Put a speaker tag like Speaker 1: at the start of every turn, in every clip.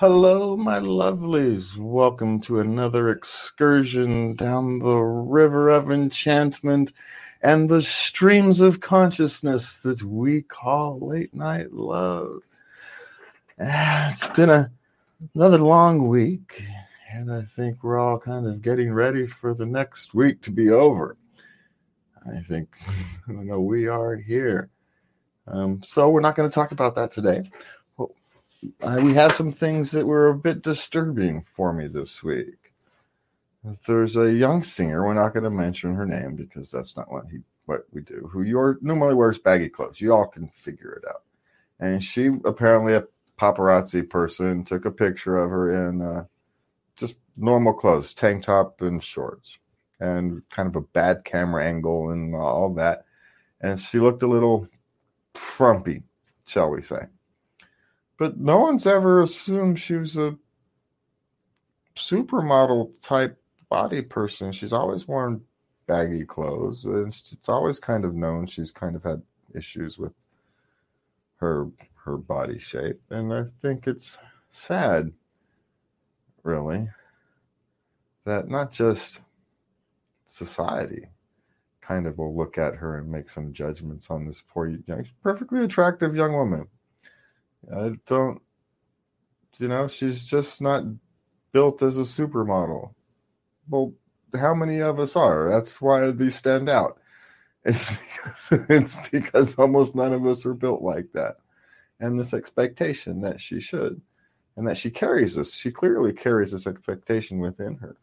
Speaker 1: Hello, my lovelies. Welcome to another excursion down the river of enchantment and the streams of consciousness that we call late night love. Ah, It's been a, another long week, and I think we're all kind of getting ready for the next week to be over. I think I know we are here. Um, so we're not going to talk about that today. We have some things that were a bit disturbing for me this week. There's a young singer. We're not going to mention her name because that's not what he what we do. Who you're, normally wears baggy clothes. You all can figure it out. And she apparently a paparazzi person took a picture of her in uh, just normal clothes, tank top and shorts, and kind of a bad camera angle and all that. And she looked a little frumpy, shall we say. But no one's ever assumed she was a supermodel type body person. She's always worn baggy clothes, and it's always kind of known she's kind of had issues with her her body shape, and I think it's sad, really, that not just society kind of will look at her and make some judgments on this poor, young, perfectly attractive young woman. I don't, you know, she's just not built as a supermodel. Well, how many of us are? That's why these stand out. It's because, it's because almost none of us are built like that. And this expectation that she should, and that she carries this, she clearly carries this expectation within her.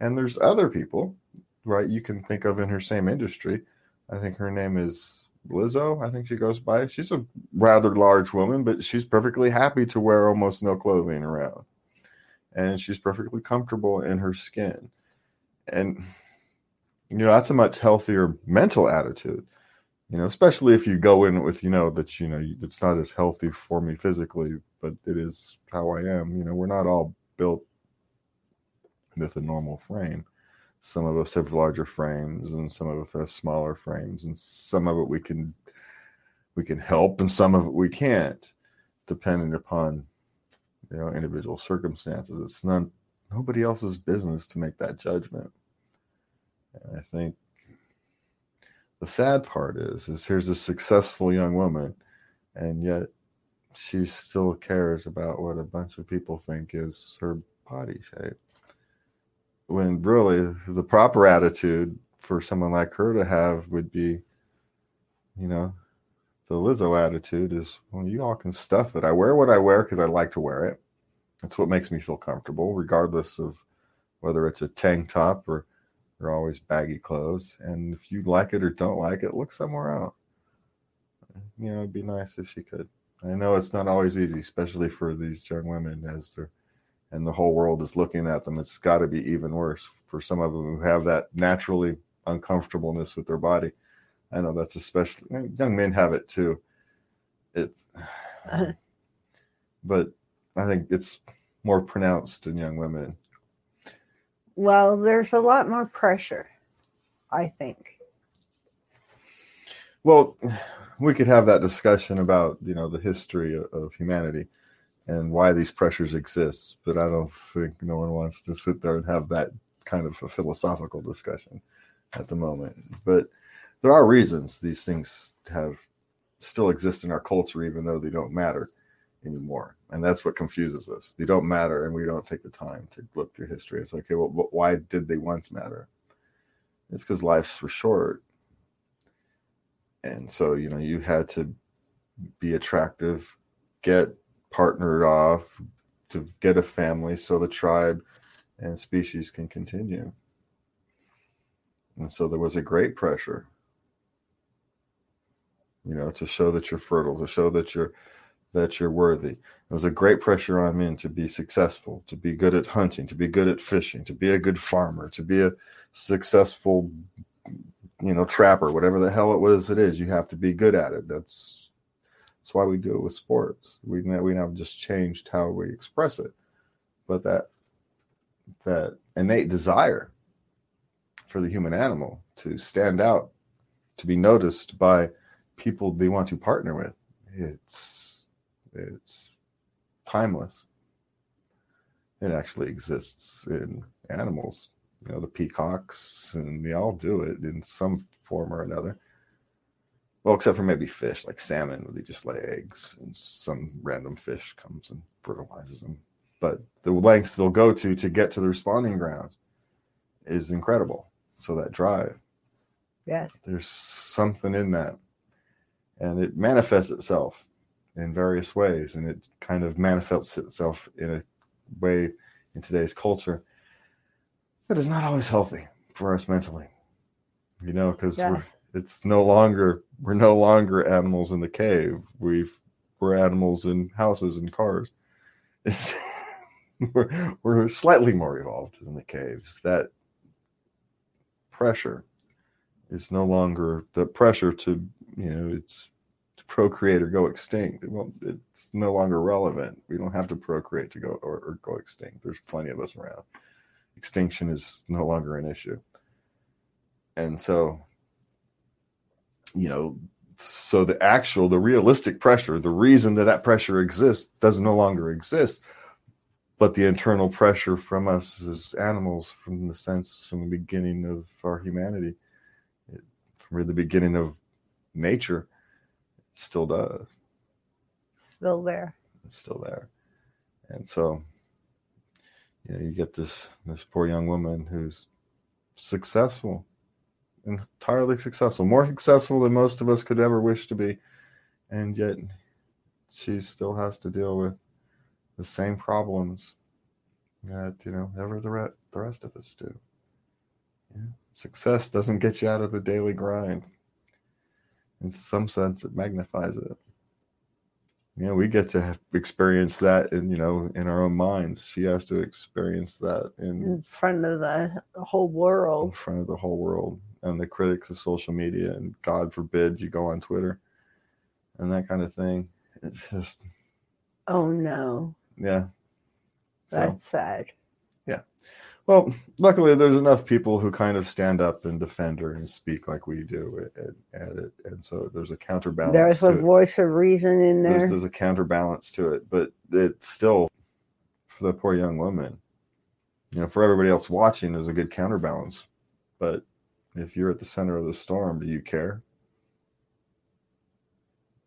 Speaker 1: And there's other people, right, you can think of in her same industry. I think her name is Lizzo, I think she goes by. She's a rather large woman, but she's perfectly happy to wear almost no clothing around. And she's perfectly comfortable in her skin. And, you know, that's a much healthier mental attitude, you know, especially if you go in with, you know, that, you know, it's not as healthy for me physically, but it is how I am. You know, we're not all built with a normal frame. Some of us have larger frames and some of us have smaller frames and some of it we can we can help and some of it we can't depending upon you know individual circumstances. It's not nobody else's business to make that judgment. And I think the sad part is is here's a successful young woman and yet she still cares about what a bunch of people think is her body shape when really the proper attitude for someone like her to have would be, you know, the Lizzo attitude is, well, you all can stuff it. I wear what I wear because I like to wear it. That's what makes me feel comfortable, regardless of whether it's a tank top or or always baggy clothes. And if you like it or don't like it, look somewhere else. You know, it'd be nice if she could. I know it's not always easy, especially for these young women as they're and the whole world is looking at them, it's got to be even worse for some of them who have that naturally uncomfortableness with their body. I know that's especially young men have it too. It, uh-huh. but I think it's more pronounced in young women.
Speaker 2: Well, there's a lot more pressure, I think.
Speaker 1: Well, we could have that discussion about you know the history of, of humanity and why these pressures exist. But I don't think no one wants to sit there and have that kind of a philosophical discussion at the moment. But there are reasons these things have still exist in our culture, even though they don't matter anymore. And that's what confuses us. They don't matter, and we don't take the time to look through history. It's like, okay, well, why did they once matter? It's because lives were short. And so, you know, you had to be attractive, get partnered off to get a family so the tribe and species can continue. And so there was a great pressure, you know, to show that you're fertile, to show that you're that you're worthy. There was a great pressure on men to be successful, to be good at hunting, to be good at fishing, to be a good farmer, to be a successful, you know, trapper, whatever the hell it was it is. You have to be good at it. That's that's why we do it with sports. We we now just changed how we express it, but that that innate desire for the human animal to stand out, to be noticed by people they want to partner with, it's it's timeless. it actually exists in animals. You know, the peacocks and they all do it in some form or another. Well, except for maybe fish, like salmon, where they just lay eggs and some random fish comes and fertilizes them. But the lengths they'll go to to get to the respawning grounds is incredible. So that drive,
Speaker 2: Yes.
Speaker 1: there's something in that. And it manifests itself in various ways. And it kind of manifests itself in a way in today's culture that is not always healthy for us mentally. You know, because we're
Speaker 2: Yes.
Speaker 1: It's no longer we're no longer animals in the cave. We've we're animals in houses and cars. We're we're slightly more evolved in the caves. That pressure is no longer the pressure to you know it's to procreate or go extinct. Well, it's no longer relevant. We don't have to procreate to go or, or go extinct. There's plenty of us around. Extinction is no longer an issue. And so you know so the actual the realistic pressure the reason that that pressure exists doesn't no longer exist. But the internal pressure from us as animals from the sense from the beginning of our humanity it, from the beginning of nature it still does.
Speaker 2: Still there.
Speaker 1: it's still there. And so you know you get this this poor young woman who's successful entirely successful more successful than most of us could ever wish to be. And yet she still has to deal with the same problems that you know ever the, re- the rest of us do. Yeah. success doesn't get you out of the daily grind. In some sense it magnifies it you know we get to have experience that in you know in our own minds she has to experience that in,
Speaker 2: In front of the whole world.
Speaker 1: in front of the whole world and the critics of social media and god forbid you go on twitter and that kind of thing it's just
Speaker 2: Oh no.
Speaker 1: yeah so
Speaker 2: That's sad.
Speaker 1: Well luckily there's enough people who kind of stand up and defend her and speak like we do at, at it and so there's a counterbalance
Speaker 2: There's a voice of reason in
Speaker 1: there's,
Speaker 2: there.
Speaker 1: there's a counterbalance to it, but it's still for the poor young woman. You know, for everybody else watching, there's a good counterbalance. But if you're at the center of the storm, do you care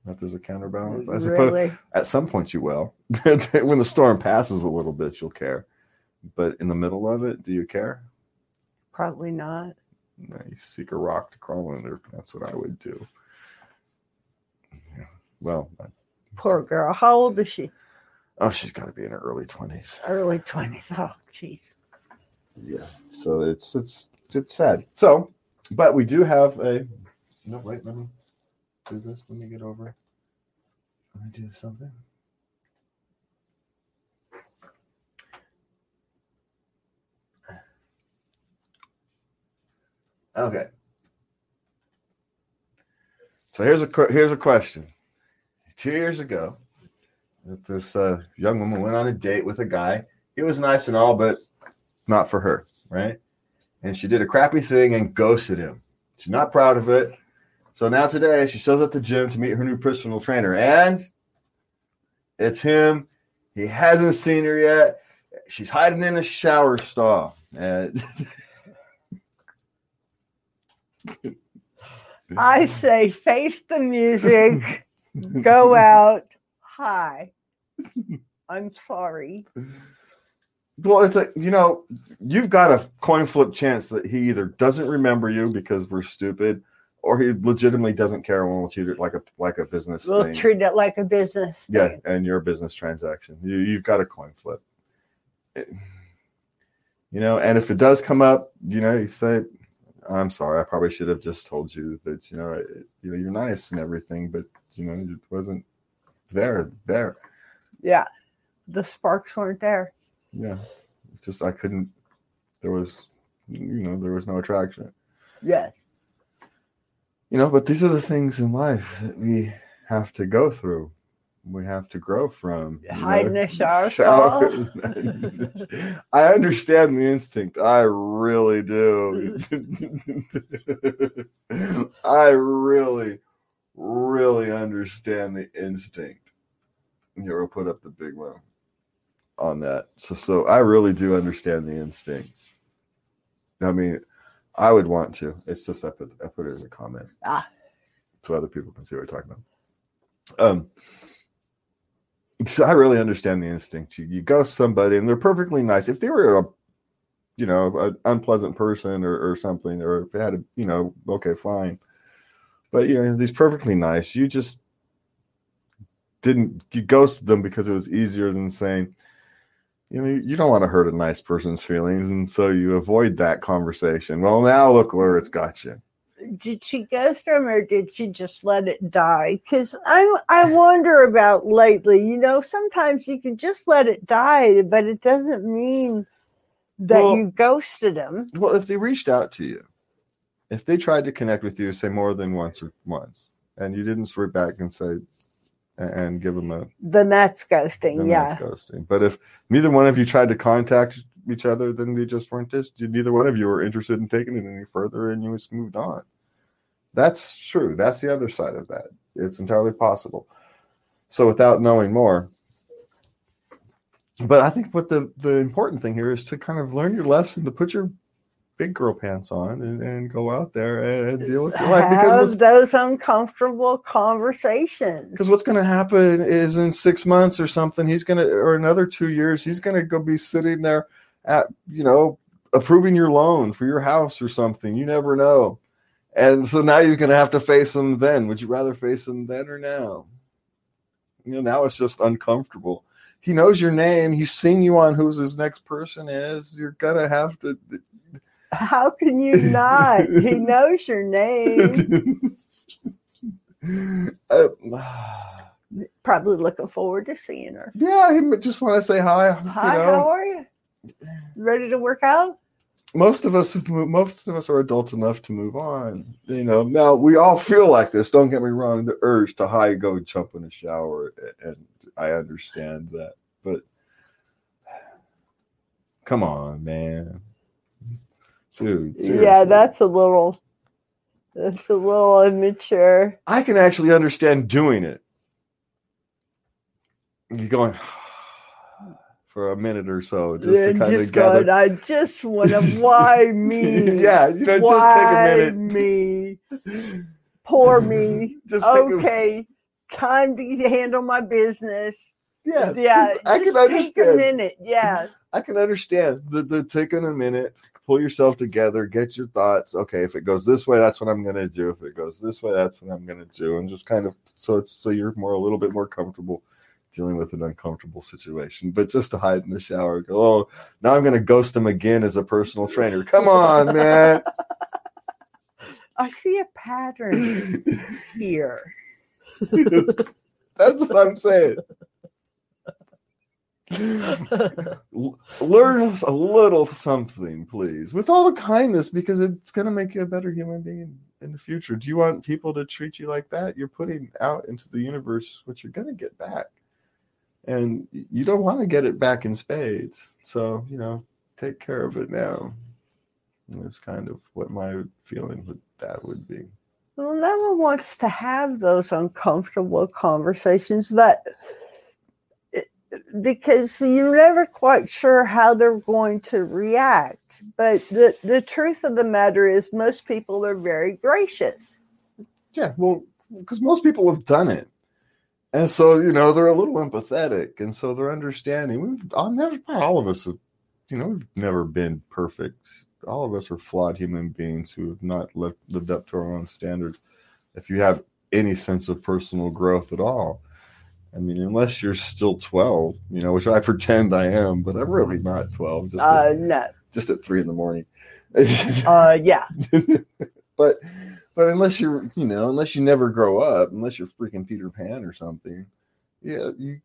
Speaker 1: that there's a counterbalance? I suppose
Speaker 2: really?
Speaker 1: at some point you will. when the storm passes a little bit, you'll care. But in the middle of it, do you care?
Speaker 2: Probably not.
Speaker 1: No, you seek a rock to crawl under. That's what I would do. Yeah. Well, I-
Speaker 2: Poor girl. How old is she?
Speaker 1: oh, she's got to be in her early twenties.
Speaker 2: Early 20s. Oh, jeez.
Speaker 1: Yeah. So it's it's it's sad. So, but we do have a. No, wait. Let me do this. Let me get over. Let me do something. Okay. So here's a here's a question. Two years ago, this uh, young woman went on a date with a guy. It was nice and all, but not for her, right? And she did a crappy thing and ghosted him. She's not proud of it. So now today she shows up at the gym to meet her new personal trainer, and it's him. He hasn't seen her yet. She's hiding in a shower stall.
Speaker 2: I say face the music, go out. Hi. I'm sorry.
Speaker 1: Well, it's like you know, you've got a coin flip chance that he either doesn't remember you because we're stupid, or he legitimately doesn't care and will treat it like a like a business
Speaker 2: We'll
Speaker 1: thing.
Speaker 2: treat it like a business.
Speaker 1: yeah,
Speaker 2: thing.
Speaker 1: and your business transaction. You you've got a coin flip. It- you know, and if it does come up, you know, you say, "I'm sorry, I probably should have just told you that." You know, it, you know, you're nice and everything, but you know, it wasn't there. There,
Speaker 2: Yeah. The sparks weren't there.
Speaker 1: yeah. It's just I couldn't. There was, you know, there was no attraction.
Speaker 2: Yes.
Speaker 1: You know, but these are the things in life that we have to go through. We have to grow from. you
Speaker 2: Hide
Speaker 1: know.
Speaker 2: a shower
Speaker 1: Shower- I understand the instinct. I really do. I really, really understand the instinct. Here, we'll put up the big one. on that. So so I really do understand the instinct. I mean, I would want to. It's just I put I put it as a comment.
Speaker 2: Ah.
Speaker 1: So other people can see what we're talking about. Um so I really understand the instinct. You, you ghost somebody and they're perfectly nice. If they were a you know, an unpleasant person or, or something, or if they had a, you know, okay, fine. But you know, these perfectly nice. You just didn't you ghosted them because it was easier than saying, you know, you don't want to hurt a nice person's feelings, and so you avoid that conversation. Well, now look where it's got you.
Speaker 2: Did she ghost him or did she just let it die? Because I I wonder about lately. You know, sometimes you can just let it die, but it doesn't mean that
Speaker 1: Well-
Speaker 2: you ghosted him.
Speaker 1: Well, if they reached out to you, if they tried to connect with you, say more than once or once, and you didn't swear back and say and give them a
Speaker 2: Then that's ghosting.
Speaker 1: then
Speaker 2: yeah.
Speaker 1: that's ghosting. But if neither one of you tried to contact each other, then they just weren't just neither one of you were interested in taking it any further and you just moved on. That's true. That's the other side of that. It's entirely possible. So without knowing more. But I think what the, the important thing here is to kind of learn your lesson, to put your big girl pants on and, and go out there and deal with your life. Because
Speaker 2: Have those uncomfortable conversations.
Speaker 1: because what's going to happen is in six months or something, he's going to, or another two years, he's going to go be sitting there at, you know, approving your loan for your house or something. You never know. And so now you're going to have to face him then. Would you rather face him then or now? You know, now it's just uncomfortable. He knows your name. He's seen you on who's his next person is. You're going to have to.
Speaker 2: How can you not? he knows your name.
Speaker 1: Uh,
Speaker 2: Probably looking forward to seeing her.
Speaker 1: yeah, he just want to say hi.
Speaker 2: Hi,
Speaker 1: you know.
Speaker 2: how are you? Ready to work out?
Speaker 1: most of us most of us are adults enough to move on. You know now we all feel like this. Don't get me wrong. The urge to high go jump in the shower and i understand that. But come on man. Dude
Speaker 2: Yeah, that's a little that's a little immature.
Speaker 1: i can actually understand doing it. You're going for a minute or so just
Speaker 2: Yeah,
Speaker 1: to kind
Speaker 2: just
Speaker 1: of gather
Speaker 2: going, I just want to why me?
Speaker 1: yeah you know
Speaker 2: why
Speaker 1: just take a minute
Speaker 2: me? Poor me.
Speaker 1: just take a
Speaker 2: Okay, time to handle my business.
Speaker 1: Yeah,
Speaker 2: Yeah,
Speaker 1: just- I can
Speaker 2: take a
Speaker 1: understand.
Speaker 2: minute. Yeah,
Speaker 1: I can understand the the taking a minute, pull yourself together, get your thoughts. Okay, if it goes this way, that's what I'm gonna do. If it goes this way, that's what I'm gonna do, and just kind of so it's so you're more a little bit more comfortable dealing with an uncomfortable situation. But just to hide in the shower, go, oh, now I'm gonna ghost him again as a personal trainer. Come on, man.
Speaker 2: I see a pattern here.
Speaker 1: That's what I'm saying. Learn us a little something, please, with all the kindness, because it's going to make you a better human being in the future. Do you want people to treat you like that? You're putting out into the universe what you're going to get back, and you don't want to get it back in spades. So you know, take care of it now. That's kind of what my feeling with that would be.
Speaker 2: Well, no one wants to have those uncomfortable conversations, but because you're never quite sure how they're going to react. But the, the truth of the matter is, most people are very gracious.
Speaker 1: Yeah, well, because most people have done it, and so you know they're a little empathetic, and so they're understanding. We've all never, not all of us, have, you know, we've never been perfect. All of us are flawed human beings who have not lived, lived up to our own standards. If you have any sense of personal growth at all, I mean, unless you're still twelve, you know, which I pretend I am, but I'm really not twelve. Just
Speaker 2: Uh,
Speaker 1: at,
Speaker 2: no.
Speaker 1: just at three in the morning.
Speaker 2: Uh, yeah.
Speaker 1: but but unless you're you know unless you never grow up unless you're freaking peter pan or something yeah you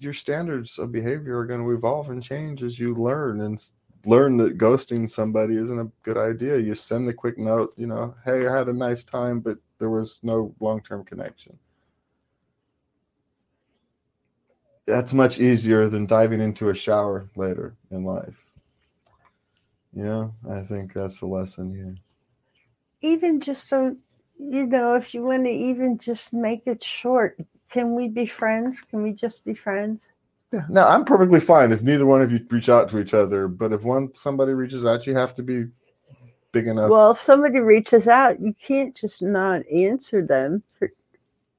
Speaker 1: your standards of behavior are going to evolve and change as you learn and learn that ghosting somebody isn't a good idea. You send a quick note you know hey i had a nice time but there was no long-term connection. That's much easier than diving into a shower later in life. Yeah, i think that's the lesson here
Speaker 2: Even just so, you know, if you want to even just make it short, can we be friends? Can we just be friends?
Speaker 1: Yeah. Now I'm perfectly fine if neither one of you reach out to each other, but if one somebody reaches out, you have to be big enough.
Speaker 2: Well, if somebody reaches out, you can't just not answer them. For,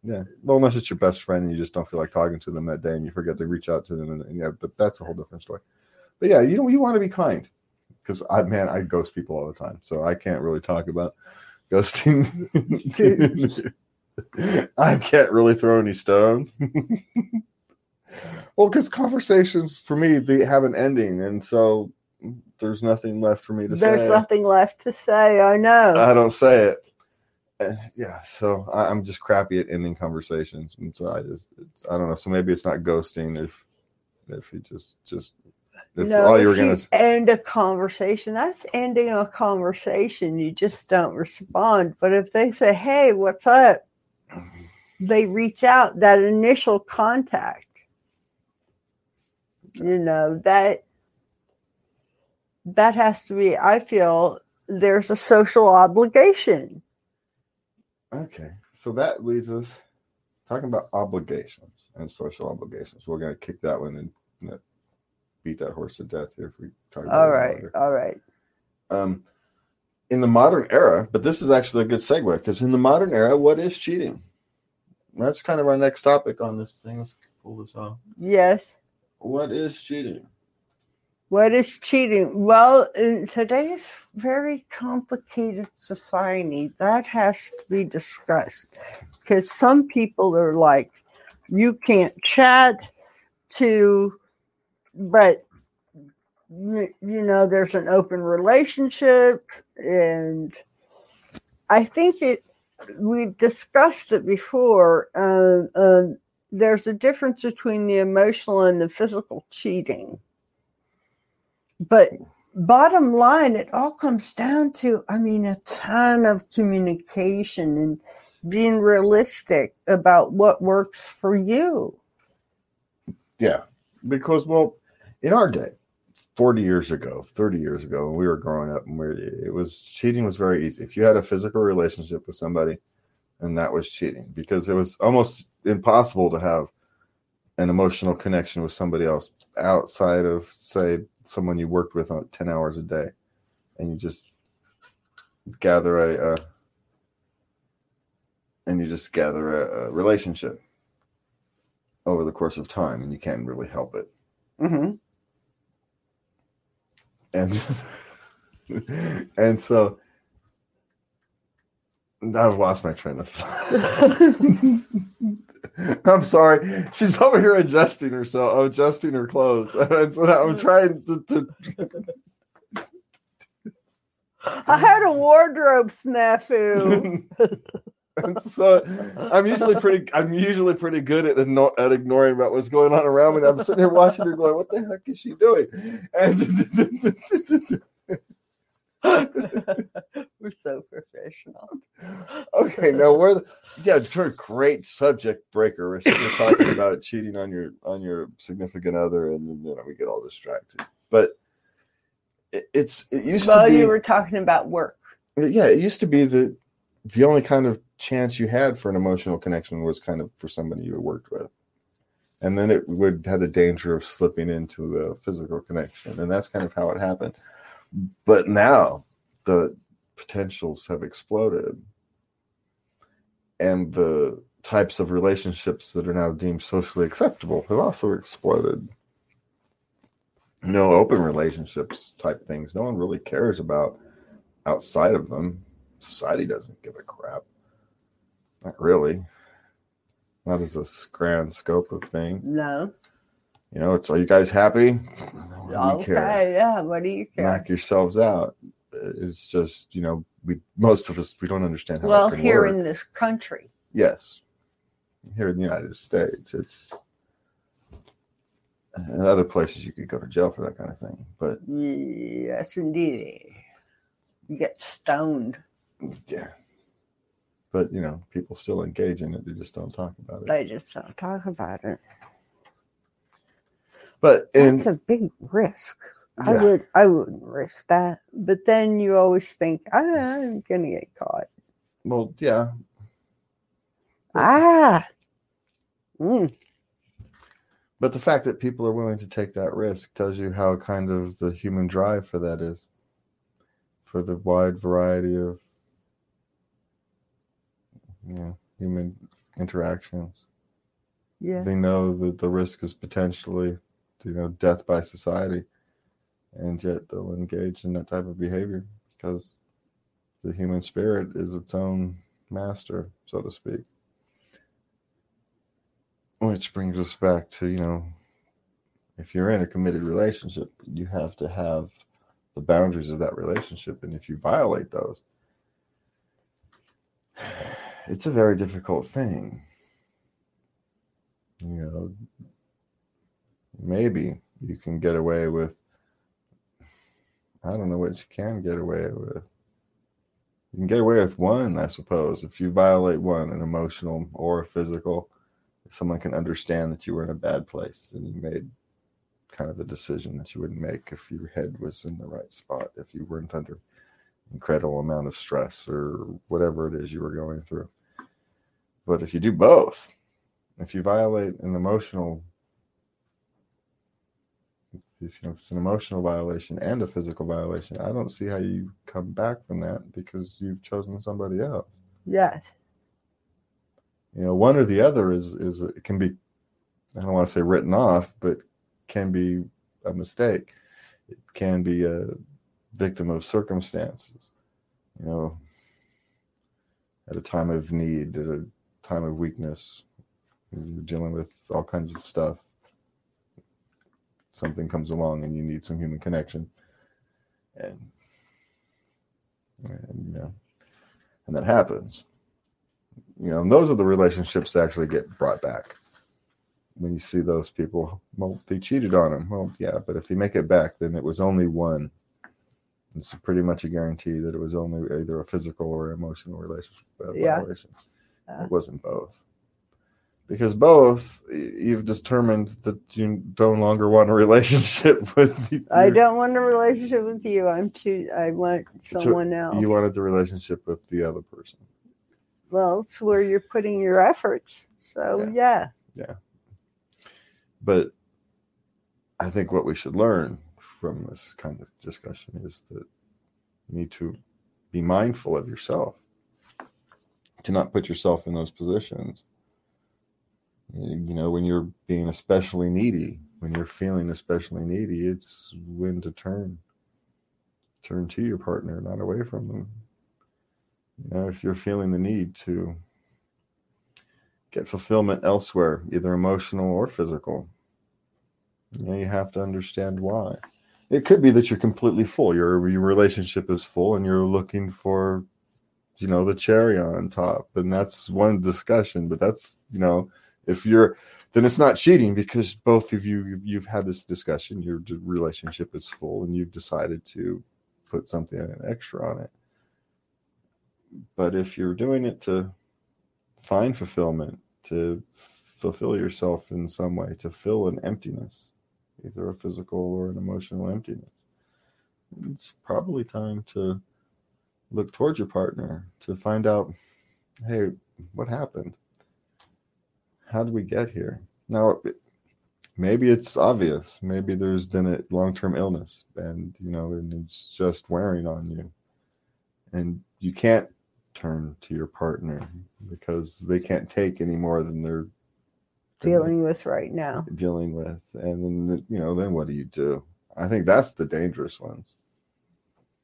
Speaker 1: yeah. Well, unless it's your best friend and you just don't feel like talking to them that day and you forget to reach out to them, and, and yeah, but that's a whole different story. But yeah, you know, you want to be kind because I man, I ghost people all the time, so I can't really talk about ghosting. I can't really throw any stones. well, because conversations for me they have an ending, and so there's nothing left for me to
Speaker 2: there's
Speaker 1: say.
Speaker 2: There's nothing left to say. I know.
Speaker 1: I don't say it. Uh, yeah, so I, I'm just crappy at ending conversations, and so I just it's, I don't know. So maybe it's not ghosting if if you just just if
Speaker 2: no,
Speaker 1: all you were gonna
Speaker 2: end a conversation, that's ending a conversation. You just don't respond. But if they say, "Hey, what's up?" they reach out. That initial contact, you know that that has to be. I feel there's a social obligation.
Speaker 1: Okay, so that leads us talking about obligations and social obligations. We're going to kick that one in beat that horse to death here if we talk about
Speaker 2: All right, all right.
Speaker 1: Um, in the modern era, but this is actually a good segue because in the modern era, what is cheating? That's kind of our next topic on this thing. Let's pull this off.
Speaker 2: Yes.
Speaker 1: What is cheating?
Speaker 2: What is cheating? Well, in today's very complicated society, that has to be discussed because some people are like, you can't chat to, but you know, there's an open relationship, and I think it. We've discussed it before. Um, um, there's a difference between the emotional and the physical cheating. But bottom line, it all comes down to, I mean, a ton of communication and being realistic about what works for you.
Speaker 1: Yeah, because well, in our day, forty years ago, thirty years ago, when we were growing up, and we it was cheating was very easy. If you had a physical relationship with somebody, and that was cheating, because it was almost impossible to have an emotional connection with somebody else outside of, say, someone you worked with on ten hours a day, and you just gather a, uh, and you just gather a, a relationship over the course of time, and you can't really help it.
Speaker 2: Mm-hmm.
Speaker 1: And and so I've lost my train of thought. I'm sorry. She's over here adjusting herself, adjusting her clothes, and so I'm trying to. to
Speaker 2: I had a wardrobe snafu.
Speaker 1: so I'm usually pretty. I'm usually pretty good at igno- at ignoring about what's going on around me. And I'm sitting here watching her, going, "What the heck is she doing?" And
Speaker 2: We're so professional.
Speaker 1: okay, now we're the, yeah, sure, great subject breaker. We're, talking about cheating on your on your significant other, and then you know, we get all distracted. But it, it's it used
Speaker 2: Well,
Speaker 1: to be Well,
Speaker 2: you were talking about work.
Speaker 1: yeah, it used to be the the only kind of chance you had for an emotional connection was kind of for somebody you worked with. And then it would have the danger of slipping into a physical connection. And that's kind of how it happened. But now the potentials have exploded. And the types of relationships that are now deemed socially acceptable have also exploded. You know, open relationships type things, no one really cares about outside of them society doesn't give a crap. Not really. Not as a grand scope of things.
Speaker 2: No.
Speaker 1: You know, it's are you guys happy? What
Speaker 2: Okay.
Speaker 1: care?
Speaker 2: Yeah. What do you care?
Speaker 1: Knock yourselves out. It's just, you know, we most of us we don't understand how
Speaker 2: well, here
Speaker 1: work.
Speaker 2: in this country.
Speaker 1: yes. Here in the United States, it's in other places you could go to jail for that kind of thing. But
Speaker 2: Yes, indeed. You get stoned.
Speaker 1: Yeah. But you know, people still engage in it, they just don't talk about it.
Speaker 2: They just don't talk about it.
Speaker 1: But
Speaker 2: That's a big risk. I would I wouldn't risk that. But then you always think, "Ah, I'm gonna get caught.
Speaker 1: well, yeah,
Speaker 2: Ah. Mm.
Speaker 1: but the fact that people are willing to take that risk tells you how kind of the human drive for that is for the wide variety of know, human interactions
Speaker 2: Yeah.
Speaker 1: they know that the risk is potentially you know death by society and yet they'll engage in that type of behavior because the human spirit is its own master so to speak which brings us back to you know if you're in a committed relationship you have to have the boundaries of that relationship and if you violate those it's a very difficult thing. You know maybe you can get away with i don't know what you can get away with. You can get away with one i suppose. If you violate one an emotional or a physical someone can understand that you were in a bad place and you made kind of a decision that you wouldn't make if your head was in the right spot if you weren't under incredible amount of stress or whatever it is you were going through but if you do both if you violate an emotional if you know, if it's an emotional violation and a physical violation i don't see how you come back from that because you've chosen somebody else.
Speaker 2: Yes.
Speaker 1: you know one or the other is is it can be i don't want to say written off but can be a mistake. It can be a victim of circumstances. You know at a time of need at a time of weakness. You're dealing with all kinds of stuff. Something comes along and you need some human connection. And, and you know and that happens. You know and those are the relationships that actually get brought back. When you see those people well they cheated on him. Well yeah but if they make it back then it was only one. It's pretty much a guarantee that it was only either a physical or emotional relationship uh,
Speaker 2: Yeah.
Speaker 1: violation
Speaker 2: Uh.
Speaker 1: it wasn't both because both you've determined that you no longer want a relationship with the,
Speaker 2: I don't want a relationship with you. I'm too. I want
Speaker 1: So
Speaker 2: someone else.
Speaker 1: you wanted the relationship with the other person
Speaker 2: well, it's where you're putting your efforts. So yeah. yeah.
Speaker 1: but I think what we should learn from this kind of discussion is that you need to be mindful of yourself, to not put yourself in those positions. You know, when you're being especially needy, when you're feeling especially needy, it's when to turn. Turn to your partner, not away from them. You know, if you're feeling the need to get fulfillment elsewhere, either emotional or physical, you know, you have to understand why. It could be that you're completely full. Your your relationship is full, and you're looking for, you know, the cherry on top, and that's one discussion. But that's you know, if you're, then it's not cheating because both of you you've, you've had this discussion. Your relationship is full, and you've decided to put something extra on it. But if you're doing it to find fulfillment, to fulfill yourself in some way, to fill an emptiness, either a physical or an emotional emptiness. It's probably time to look towards your partner to find out hey, what happened? How did we get here? Now, maybe it's obvious. Maybe there's been a long term illness and, you know, and it's just wearing on you. And you can't turn to your partner because they can't take any more than they're
Speaker 2: Dealing with right now.
Speaker 1: dealing with and then you know then what do you do i think that's the dangerous ones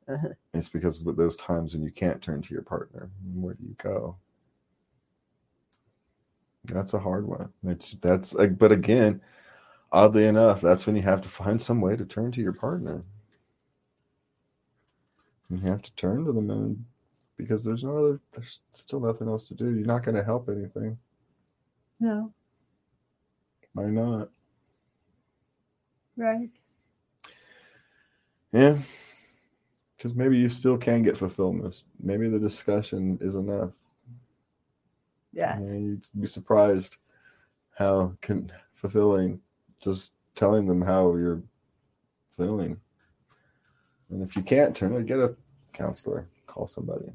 Speaker 2: Uh-huh.
Speaker 1: it's because with those times when you can't turn to your partner where do you go that's a hard one it's that's like but again oddly enough that's when you have to find some way to turn to your partner you have to turn to them and because there's no other there's still nothing else to do you're not going to help anything
Speaker 2: No.
Speaker 1: why not
Speaker 2: Right.
Speaker 1: Yeah. Because maybe you still can get fulfillment. Maybe the discussion is enough.
Speaker 2: Yeah.
Speaker 1: And you'd be surprised how can fulfilling just telling them how you're feeling. And if you can't turn it, get a counselor, call somebody.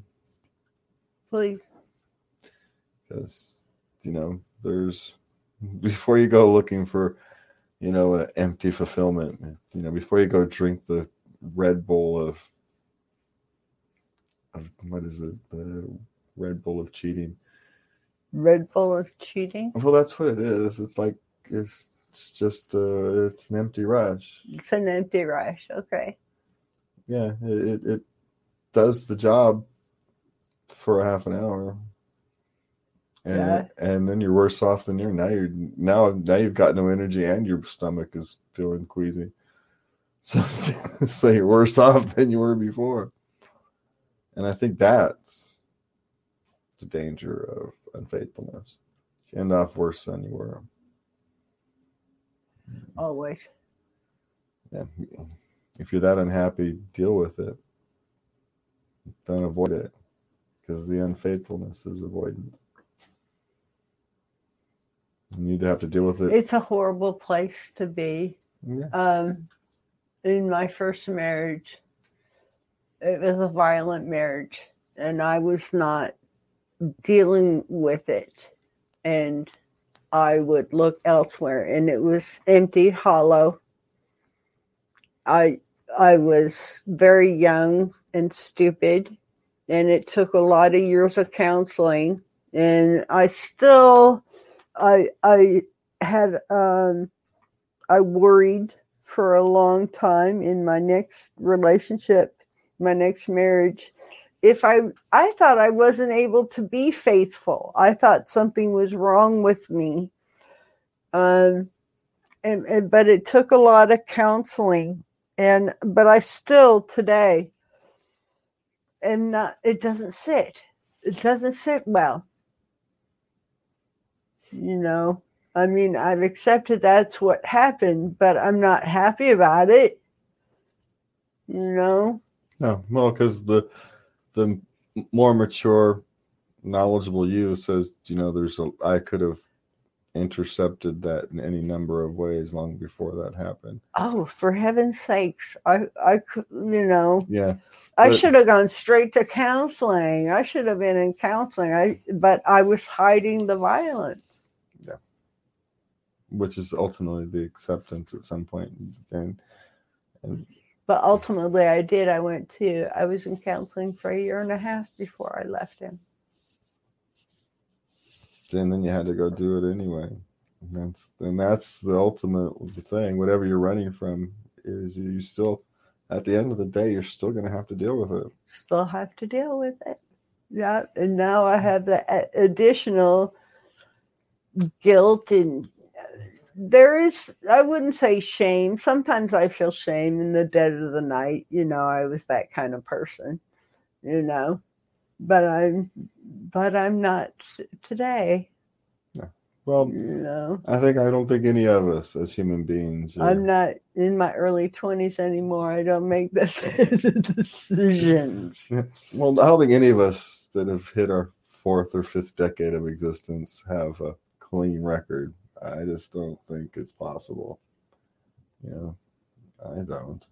Speaker 2: Please.
Speaker 1: Because, you know, there's before you go looking for you know, an empty fulfillment. You know, before you go drink the Red Bull of what is it? The Red Bull of cheating.
Speaker 2: Red Bull of cheating.
Speaker 1: Well, that's what it is. It's like it's, it's just uh, it's an empty rush.
Speaker 2: It's an empty rush. Okay.
Speaker 1: Yeah, it, it, it does the job for a half an hour. And,
Speaker 2: Yeah.
Speaker 1: and then you're worse off than you're now. You're now now you've got no energy and your stomach is feeling queasy. So, so you're worse off than you were before. And I think that's the danger of unfaithfulness. You end off worse than you were.
Speaker 2: Always.
Speaker 1: Yeah. If you're that unhappy, deal with it. Don't avoid it. Because the unfaithfulness is avoidant. You either have to deal with it.
Speaker 2: It's a horrible place to be.
Speaker 1: yeah.
Speaker 2: Um, in my first marriage, it was a violent marriage, and I was not dealing with it. And I would look elsewhere, and it was empty, hollow. I I was very young and stupid, and it took a lot of years of counseling. And I still, I I had um, I worried for a long time in my next relationship, my next marriage. If I I thought I wasn't able to be faithful. I thought something was wrong with me. Um and, and but it took a lot of counseling and but I still today am not it doesn't sit. It doesn't sit well. You know, I mean, I've accepted that's what happened, but I'm not happy about it. You know?
Speaker 1: No, well, because the the more mature, knowledgeable you says, you know, there's a I could have intercepted that in any number of ways long before that happened.
Speaker 2: Oh, for heaven's sakes. I I could you know,
Speaker 1: Yeah,
Speaker 2: I should have gone straight to counseling. I should have been in counseling. I but I was hiding the violence.
Speaker 1: Yeah, which is ultimately the acceptance at some point, and and
Speaker 2: But ultimately I did. I went to I was in counseling for a year and a half before I left him.
Speaker 1: and then you had to go do it anyway. And that's and that's the ultimate thing. Whatever you're running from is you, you still, at the end of the day, you're still going to have to deal with it.
Speaker 2: still have to deal with it. Yeah, and now I have the additional guilt and there is I wouldn't say shame. Sometimes I feel shame in the dead of the night. You know, I was that kind of person. You know, but I'm but I'm not today.
Speaker 1: Well,
Speaker 2: You know,
Speaker 1: I think I don't think any of us as human beings. are-
Speaker 2: I'm not in my early twenties anymore. I don't make this decisions.
Speaker 1: Well, I don't think any of us that have hit our fourth or fifth decade of existence have a clean record. I just don't think it's possible. You know, I don't.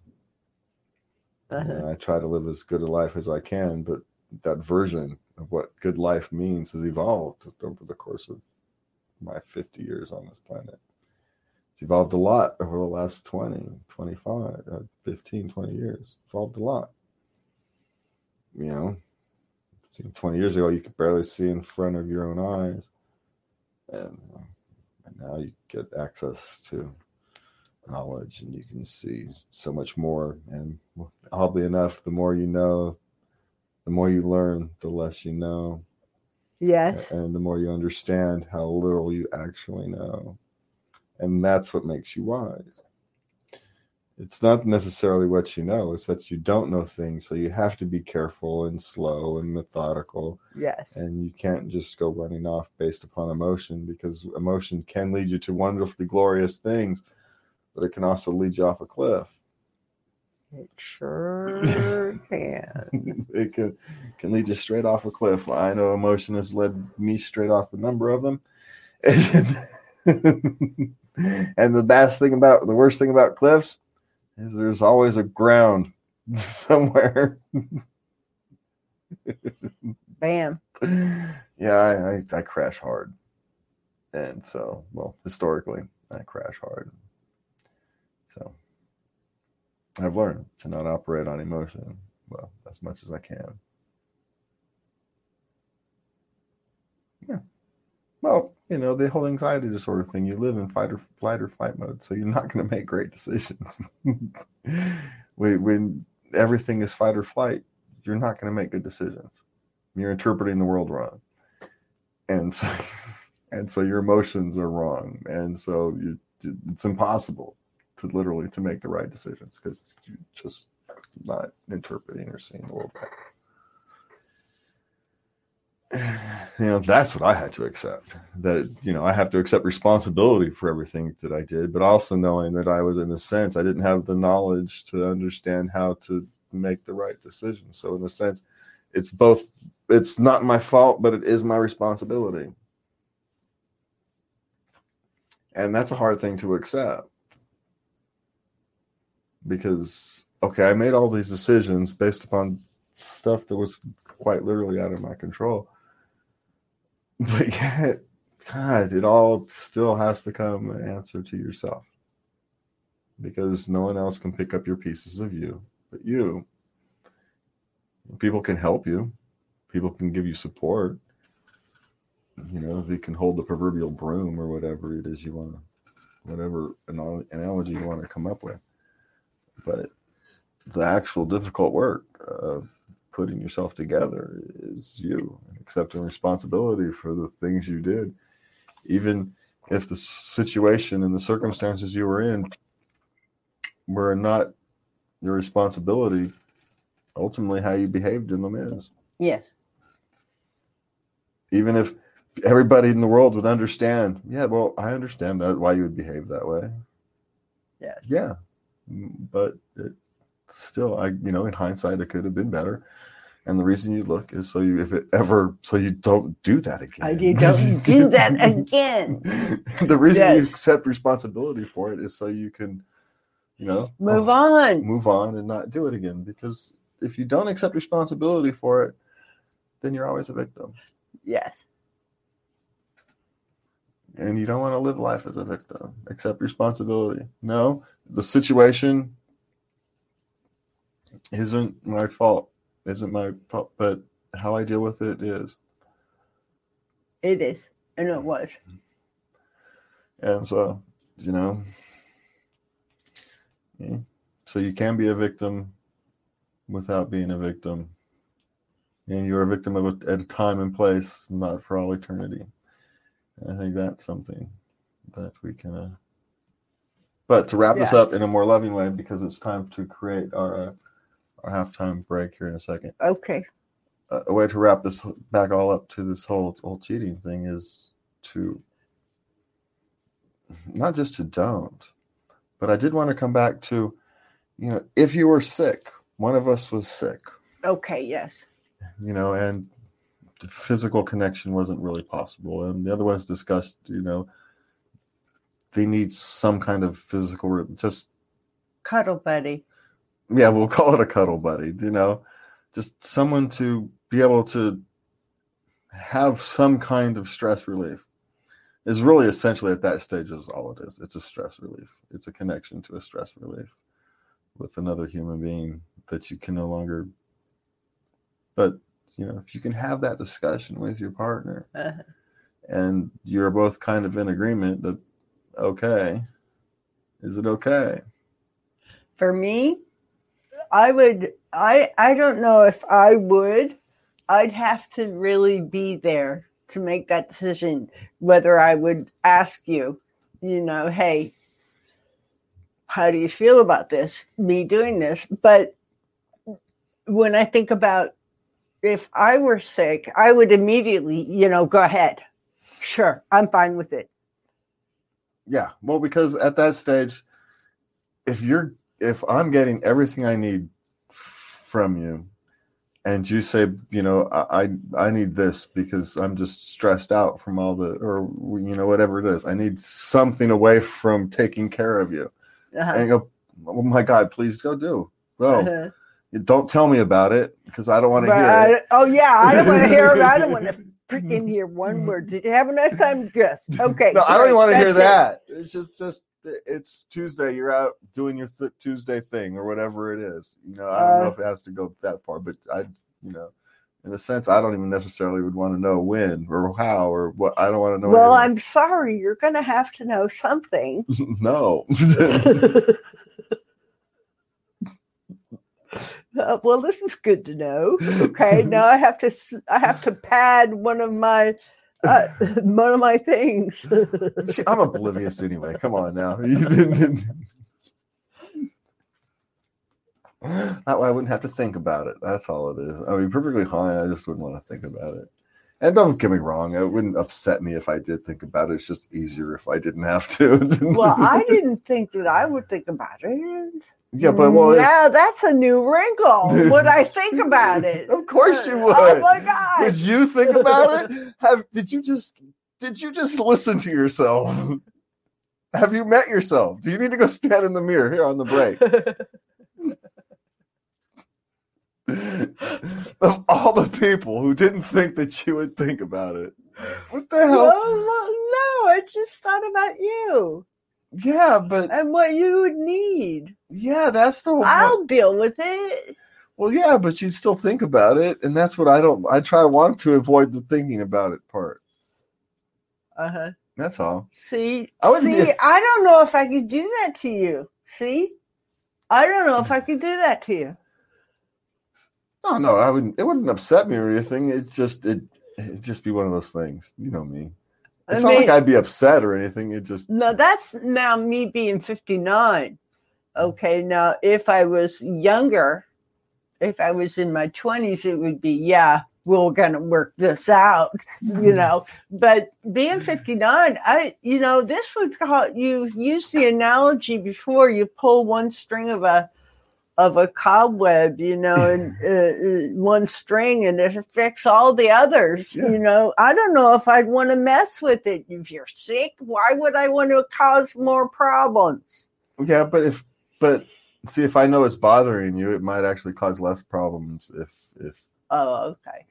Speaker 2: Uh-huh.
Speaker 1: And I try to live as good a life as I can, but that version of what good life means has evolved over the course of my 50 years on this planet. It's evolved a lot over the last 20, 25, uh, 15, 20 years. Evolved a lot. You know, 20 years ago, you could barely see in front of your own eyes. And, uh, and now you get access to knowledge and you can see so much more. And oddly enough, the more you know, the more you learn, the less you know.
Speaker 2: Yes.
Speaker 1: And the more you understand how little you actually know. And that's what makes you wise. It's not necessarily what you know, it's that you don't know things. So you have to be careful and slow and methodical.
Speaker 2: Yes.
Speaker 1: And you can't just go running off based upon emotion because emotion can lead you to wonderfully glorious things, but it can also lead you off a cliff.
Speaker 2: It sure can.
Speaker 1: it can can lead you straight off a cliff. I know emotion has led me straight off a number of them. and the best thing about the worst thing about cliffs there's always a ground somewhere.
Speaker 2: Bam.
Speaker 1: yeah, I, I I crash hard, and so well historically I crash hard. So I've learned to not operate on emotion well as much as I can. Well, you know, the whole anxiety disorder thing, you live in fight or flight or flight mode, so you're not going to make great decisions. when, everything is fight or flight, you're not going to make good decisions. You're interpreting the world wrong. And so, and so your emotions are wrong. And so you, it's impossible to literally to make the right decisions because you're just not interpreting or seeing the world right you know that's what i had to accept that you know i have to accept responsibility for everything that i did but also knowing that i was in a sense i didn't have the knowledge to understand how to make the right decision. So in a sense it's both it's not my fault but it is my responsibility. And that's a hard thing to accept. Because okay i made all these decisions based upon stuff that was quite literally out of my control but yet, God, it all still has to come an answer to yourself because no one else can pick up your pieces of you but you. People can help you, people can give you support. You know, they can hold the proverbial broom or whatever it is you want to, whatever analogy you want to come up with. But the actual difficult work, uh, putting yourself together is you accepting responsibility for the things you did. Even if the situation and the circumstances you were in were not your responsibility ultimately how you behaved in them is.
Speaker 2: Yes.
Speaker 1: Even if everybody in the world would understand yeah well i understand that why you would behave that way.
Speaker 2: Yeah.
Speaker 1: Yeah but it, still i you know in hindsight it could have been better and the reason you look is so you if it ever so you don't do that again.
Speaker 2: I you don't do that again.
Speaker 1: The reason yes. you accept responsibility for it is so you can you know
Speaker 2: move oh, on.
Speaker 1: move on and not do it again. Because if you don't accept responsibility for it then you're always a victim.
Speaker 2: Yes.
Speaker 1: And you don't want to live life as a victim. Accept responsibility. No the situation isn't my fault isn't my fault, but how I deal with it is.
Speaker 2: It is, and it was.
Speaker 1: And so, you know, yeah. so you can be a victim without being a victim. And you're a victim of a, at a time and place, not for all eternity. And I think that's something that we can. Uh, but to wrap yeah. this up in a more loving way, because it's time to create our. Uh, our halftime break here in a second.
Speaker 2: Okay.
Speaker 1: Uh, a way to wrap this back all up to this whole whole cheating thing is to not just to don't, but I did want to come back to, you know, if you were sick, one of us was sick.
Speaker 2: Okay. Yes.
Speaker 1: You know, and the physical connection wasn't really possible, and the other ones discussed, you know, they need some kind of physical just
Speaker 2: cuddle buddy
Speaker 1: yeah, we'll call it a cuddle buddy, you know, just someone to be able to have some kind of stress relief is really essentially at that stage is all it is. It's a stress relief. It's a connection to a stress relief with another human being that you can no longer but you know, if you can have that discussion with your partner uh-huh. and you're both kind of in agreement that okay, is it okay?
Speaker 2: For me, I would I I don't know if I would. I'd have to really be there to make that decision whether I would ask you, you know, hey, how do you feel about this? Me doing this. But when I think about if I were sick, I would immediately, you know, go ahead. Sure, I'm fine with it.
Speaker 1: Yeah. Well, because at that stage, if you're if I'm getting everything I need from you, and you say, you know, I I need this because I'm just stressed out from all the, or you know, whatever it is. I need something away from taking care of you. Uh-huh. And you go, oh my God, please go do. Well, uh-huh. don't tell me about it because I don't want to hear I, it.
Speaker 2: Oh yeah, I don't want to hear it. I don't want to freaking hear one word. Did you have a nice time? Yes. Okay.
Speaker 1: No, I don't want to hear that. It's just just it's Tuesday. You're out doing your th- Tuesday thing or whatever it is. You know, I don't know
Speaker 2: Uh,
Speaker 1: if it has to go that far, but I, you know, in a sense, I don't even necessarily would want to know when or how or what. I don't want to know.
Speaker 2: well,
Speaker 1: anything.
Speaker 2: I'm sorry. You're going to have to know something.
Speaker 1: no.
Speaker 2: Uh, well, this is good to know. Okay, now I have to I have to pad one of my uh, one of my things.
Speaker 1: I'm oblivious anyway. Come on now. that way I wouldn't have to think about it. That's all it is. I mean, perfectly fine. I just wouldn't want to think about it. And don't get me wrong, it wouldn't upset me if I did think about it. It's just easier if I didn't have to.
Speaker 2: well, I didn't think that I would think about it.
Speaker 1: Yeah, but well,
Speaker 2: now that's a new wrinkle. Would I think about it?
Speaker 1: Of course you oh would.
Speaker 2: Oh my god!
Speaker 1: did you think about it? Have did you just did you just listen to yourself? Have you met yourself? Do you need to go stand in the mirror here on the break? of all the people who didn't think that you would think about it. What the hell?
Speaker 2: no,
Speaker 1: hell?
Speaker 2: no, I just thought about you
Speaker 1: Yeah, but
Speaker 2: and what you would need.
Speaker 1: yeah, that's the
Speaker 2: I'll deal with it.
Speaker 1: well, yeah, but you'd still think about it, and that's what I don't. I try to want to avoid the thinking about it part.
Speaker 2: Uh huh.
Speaker 1: That's all.
Speaker 2: See,
Speaker 1: I
Speaker 2: see,
Speaker 1: be a-
Speaker 2: I don't know if I could do that to you. See, I don't know if I could do that to you.
Speaker 1: No, no, I wouldn't. It wouldn't upset me or anything. It's just it. It'd just be one of those things. You know me.
Speaker 2: I
Speaker 1: It's not
Speaker 2: mean-
Speaker 1: like I'd be upset or anything. It just
Speaker 2: No, that's now me being 59. Okay, now if I was younger, if I was in my 20s, it would be, yeah, we're going to work this out, you know. But being 59, I, you know, this would call, you used the analogy before you pull one string of a, of a cobweb, you know, and uh, uh, one string, and it affects all the others.
Speaker 1: Yeah.
Speaker 2: You know, I don't know if I'd want to mess with it. If you're sick, why would I want to cause more problems?
Speaker 1: yeah. But if but see if I know it's bothering you, it might actually cause less problems. If if
Speaker 2: Oh, okay.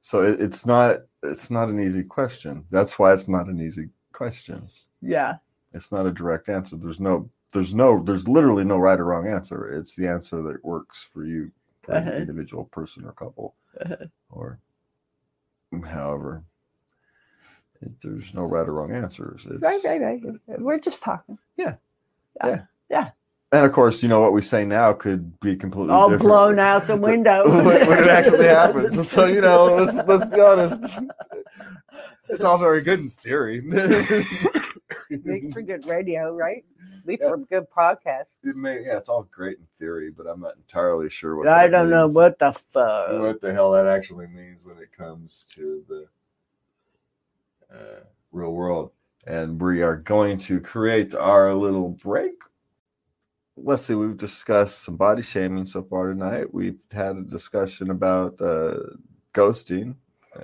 Speaker 1: so, it, it's not it's not an easy question. That's why it's not an easy question.
Speaker 2: Yeah.
Speaker 1: It's not a direct answer. There's no there's no there's literally no right or wrong answer. It's the answer that works for you, for an
Speaker 2: Uh-huh.
Speaker 1: individual person or couple,
Speaker 2: Uh-huh.
Speaker 1: or however. It, there's no right or wrong answers. It's,
Speaker 2: Right, right, right. We're just talking. Yeah. Yeah. Yeah. yeah.
Speaker 1: And of course, you know what we say now could be completely
Speaker 2: All
Speaker 1: different.
Speaker 2: blown out the window.
Speaker 1: when, when it actually happens. So you know, let's let's be honest. It's all very good in theory.
Speaker 2: Makes for good radio, right? Makes
Speaker 1: Yeah.
Speaker 2: for good podcast.
Speaker 1: It may, yeah, it's all great in theory, but I'm not entirely sure what
Speaker 2: I
Speaker 1: that
Speaker 2: don't know what the fuck.
Speaker 1: what the hell that actually means when it comes to the uh, real world. And we are going to create our little break. Let's see, we've discussed some body shaming so far tonight. We've had a discussion about uh, ghosting,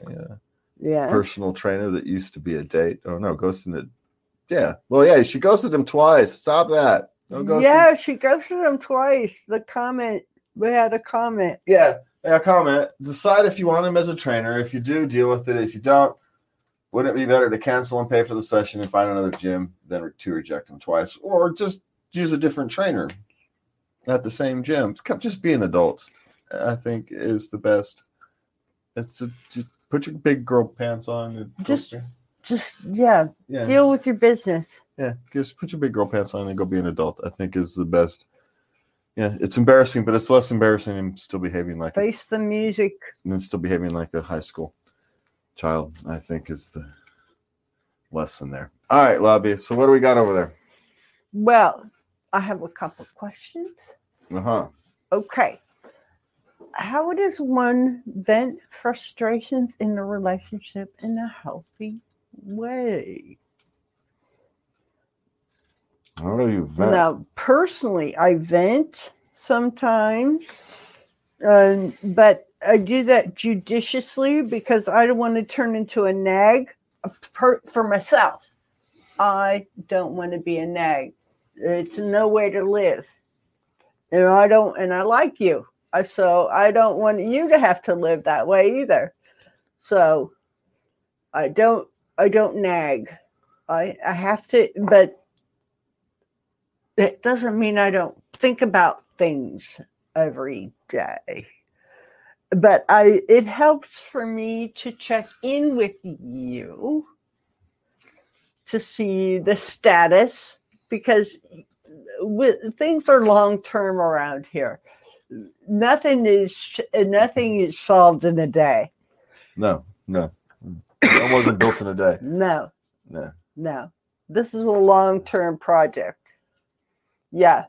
Speaker 1: a uh,
Speaker 2: Yeah.
Speaker 1: personal trainer that used to be a date. Oh, no, ghosting it. Yeah. Well, yeah, she ghosted him twice. Stop that. No ghosting.
Speaker 2: Yeah, she ghosted him twice. The comment, we had a comment.
Speaker 1: Yeah, yeah. Comment. Decide if you want him as a trainer. If you do, deal with it. If you don't, wouldn't it be better to cancel and pay for the session and find another gym than to reject him twice, or just use a different trainer at the same gym? Just be an adult. I think is the best. It's a, just put your big girl pants on. go-
Speaker 2: Just- yeah,
Speaker 1: yeah,
Speaker 2: deal with your business.
Speaker 1: yeah. Just put your big girl pants on and go be an adult. I think is the best. Yeah, it's embarrassing, but it's less embarrassing and still behaving like a
Speaker 2: Face the music.
Speaker 1: and then still behaving like a high school child, I think is the lesson there. All right, Lobby. So what do we got over there?
Speaker 2: Well, I have a couple questions.
Speaker 1: Uh huh.
Speaker 2: Okay. How does one vent frustrations in a relationship in a healthy way?
Speaker 1: How do you vent?
Speaker 2: Now, personally, I vent sometimes, um, but I do that judiciously because I don't want to turn into a nag for myself. I don't want to be a nag. It's no way to live. And I don't, and I like you. I, so I don't want you to have to live that way either. So I don't, I don't nag. I, I have to, but it doesn't mean I don't think about things every day. But I it helps for me to check in with you to see the status because with, things are long term around here. Nothing is nothing is solved in a day.
Speaker 1: No, no, that wasn't built in a day.
Speaker 2: No,
Speaker 1: No,
Speaker 2: no. This is a long term project. Yeah.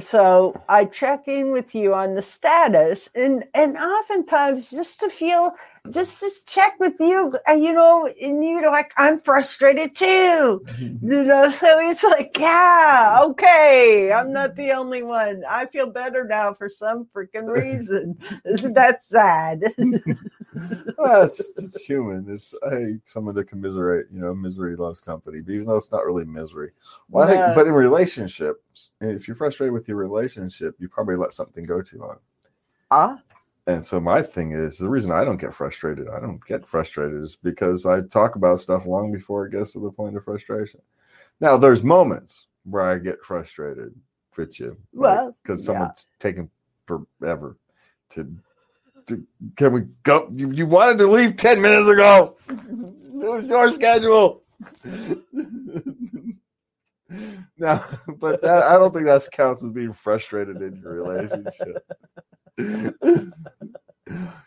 Speaker 2: So I check in with you on the status and and oftentimes just to feel just to check with you, uh, you know, and you're like, I'm frustrated too. You know, so it's like, yeah, okay, I'm not the only one. I feel better now for some freaking reason. Isn't that sad?
Speaker 1: Well, it's, it's human. It's hey, someone to commiserate. You know, misery loves company, but even though it's not really misery. Well, I think, but in relationships, if you're frustrated with your relationship, you probably let something go too long.
Speaker 2: ah,
Speaker 1: And so my thing is the reason I don't get frustrated, I don't get frustrated is because I talk about stuff long before it gets to the point of frustration. Now there's moments where I get frustrated with you.
Speaker 2: Well,
Speaker 1: because
Speaker 2: yeah.
Speaker 1: someone's taking forever to can we go you, you wanted to leave 10 minutes ago. It was your schedule. no, but that, I don't think that counts as being frustrated in your relationship.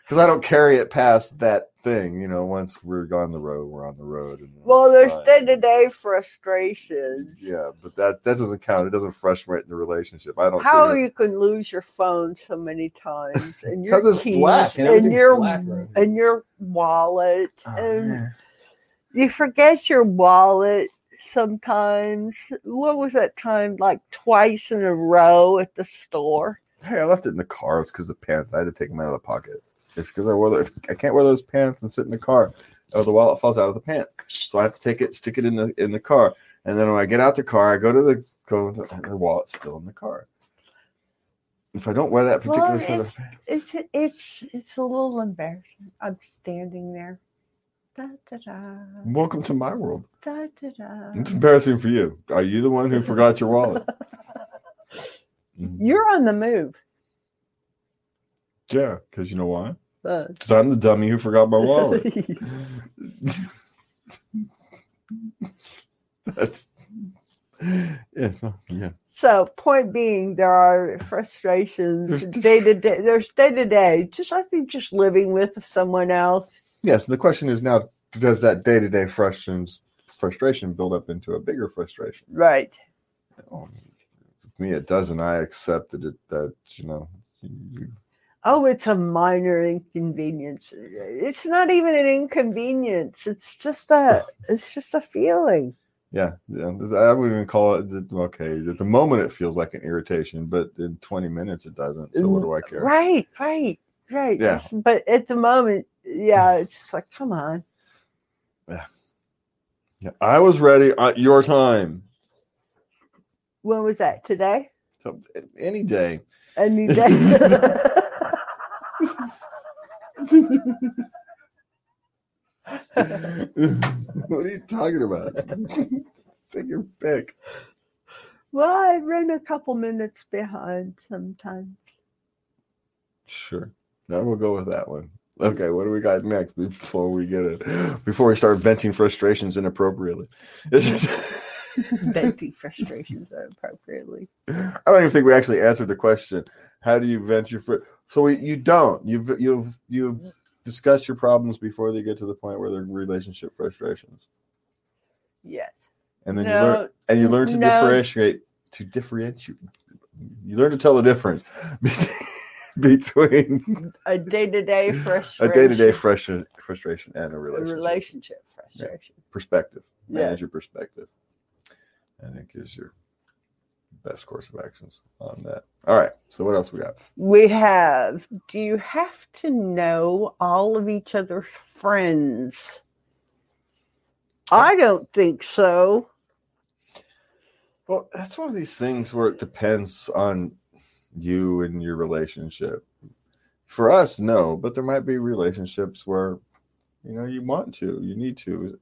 Speaker 1: Because I don't carry it past that thing, you know. Once we're on the road, we're on the road. And
Speaker 2: well, there's
Speaker 1: fine.
Speaker 2: day to day frustrations.
Speaker 1: Yeah, but that that doesn't count. It doesn't frustrate the relationship. I don't. see
Speaker 2: How
Speaker 1: it.
Speaker 2: you can lose your phone so many times and
Speaker 1: 'Cause
Speaker 2: your
Speaker 1: it's
Speaker 2: keys
Speaker 1: black and
Speaker 2: and, your
Speaker 1: black around here.
Speaker 2: and your wallet
Speaker 1: Oh,
Speaker 2: and
Speaker 1: man.
Speaker 2: you forget your wallet sometimes. What was that time like twice in a row at the store?
Speaker 1: Hey, I left it in the car. It's because the pants. I had to take them out of the pocket. It's because I wore. The, I can't wear those pants and sit in the car. Oh, the wallet falls out of the pants, so I have to take it, stick it in the in the car, and then when I get out the car, I go to the go. And the wallet's still in the car. If I don't wear that particular
Speaker 2: Well,
Speaker 1: set of
Speaker 2: it's it's it's it's a little embarrassing. I'm standing there. Da, da, da,
Speaker 1: welcome to my world. It's embarrassing for you. Are you the one who forgot your wallet? Mhm.
Speaker 2: You're on the move.
Speaker 1: Yeah, because you know why?
Speaker 2: Uh,
Speaker 1: Because I'm the dummy who forgot my wallet. That's yeah, so, yeah.
Speaker 2: So, point being, there are frustrations day to day. There's day to day. Just I think just living with someone else.
Speaker 1: Yeah, so the question is now: Does that day-to-day frustrations frustration build up into a bigger frustration?
Speaker 2: Right.
Speaker 1: Oh, me, it doesn't. I accepted it that you know. You,
Speaker 2: Oh, it's a minor inconvenience. It's not even an inconvenience. It's just a. It's just a feeling.
Speaker 1: yeah, yeah, I wouldn't even call it okay. At the moment, it feels like an irritation, but in 20 minutes, it doesn't. So what do I care?
Speaker 2: Right. Right. Right.
Speaker 1: Yeah.
Speaker 2: It's- But at the moment, yeah, it's just like, come on.
Speaker 1: Yeah, yeah, I was ready at your time.
Speaker 2: When was that? Today?
Speaker 1: Any day.
Speaker 2: Any day.
Speaker 1: what are you talking about? Take your pick.
Speaker 2: well, I run a couple minutes behind sometimes.
Speaker 1: Sure. Now we'll go with that one. Okay, what do we got next before we get it? Before we start venting frustrations inappropriately.
Speaker 2: Venting frustrations appropriately.
Speaker 1: I don't even think we actually answered the question. How do you vent your fr- so we, you don't you've you've you've discussed your problems before they get to the point where they're relationship frustrations,
Speaker 2: Yes.
Speaker 1: and then you learn and you learn to
Speaker 2: no.
Speaker 1: differentiate to differentiate. You learn to tell the difference between
Speaker 2: a day to day frustration, a
Speaker 1: day-to-day frustration, frustration and a
Speaker 2: a
Speaker 1: relationship
Speaker 2: relationship frustration.
Speaker 1: perspective.
Speaker 2: Yeah.
Speaker 1: Your perspective. I think is your best course of actions on that. All right. So what else we got?
Speaker 2: We have. Do you have to know all of each other's friends? I don't think so.
Speaker 1: Well, that's one of these things where it depends on you and your relationship. For us, no, but there might be relationships where you know you want to, you need to.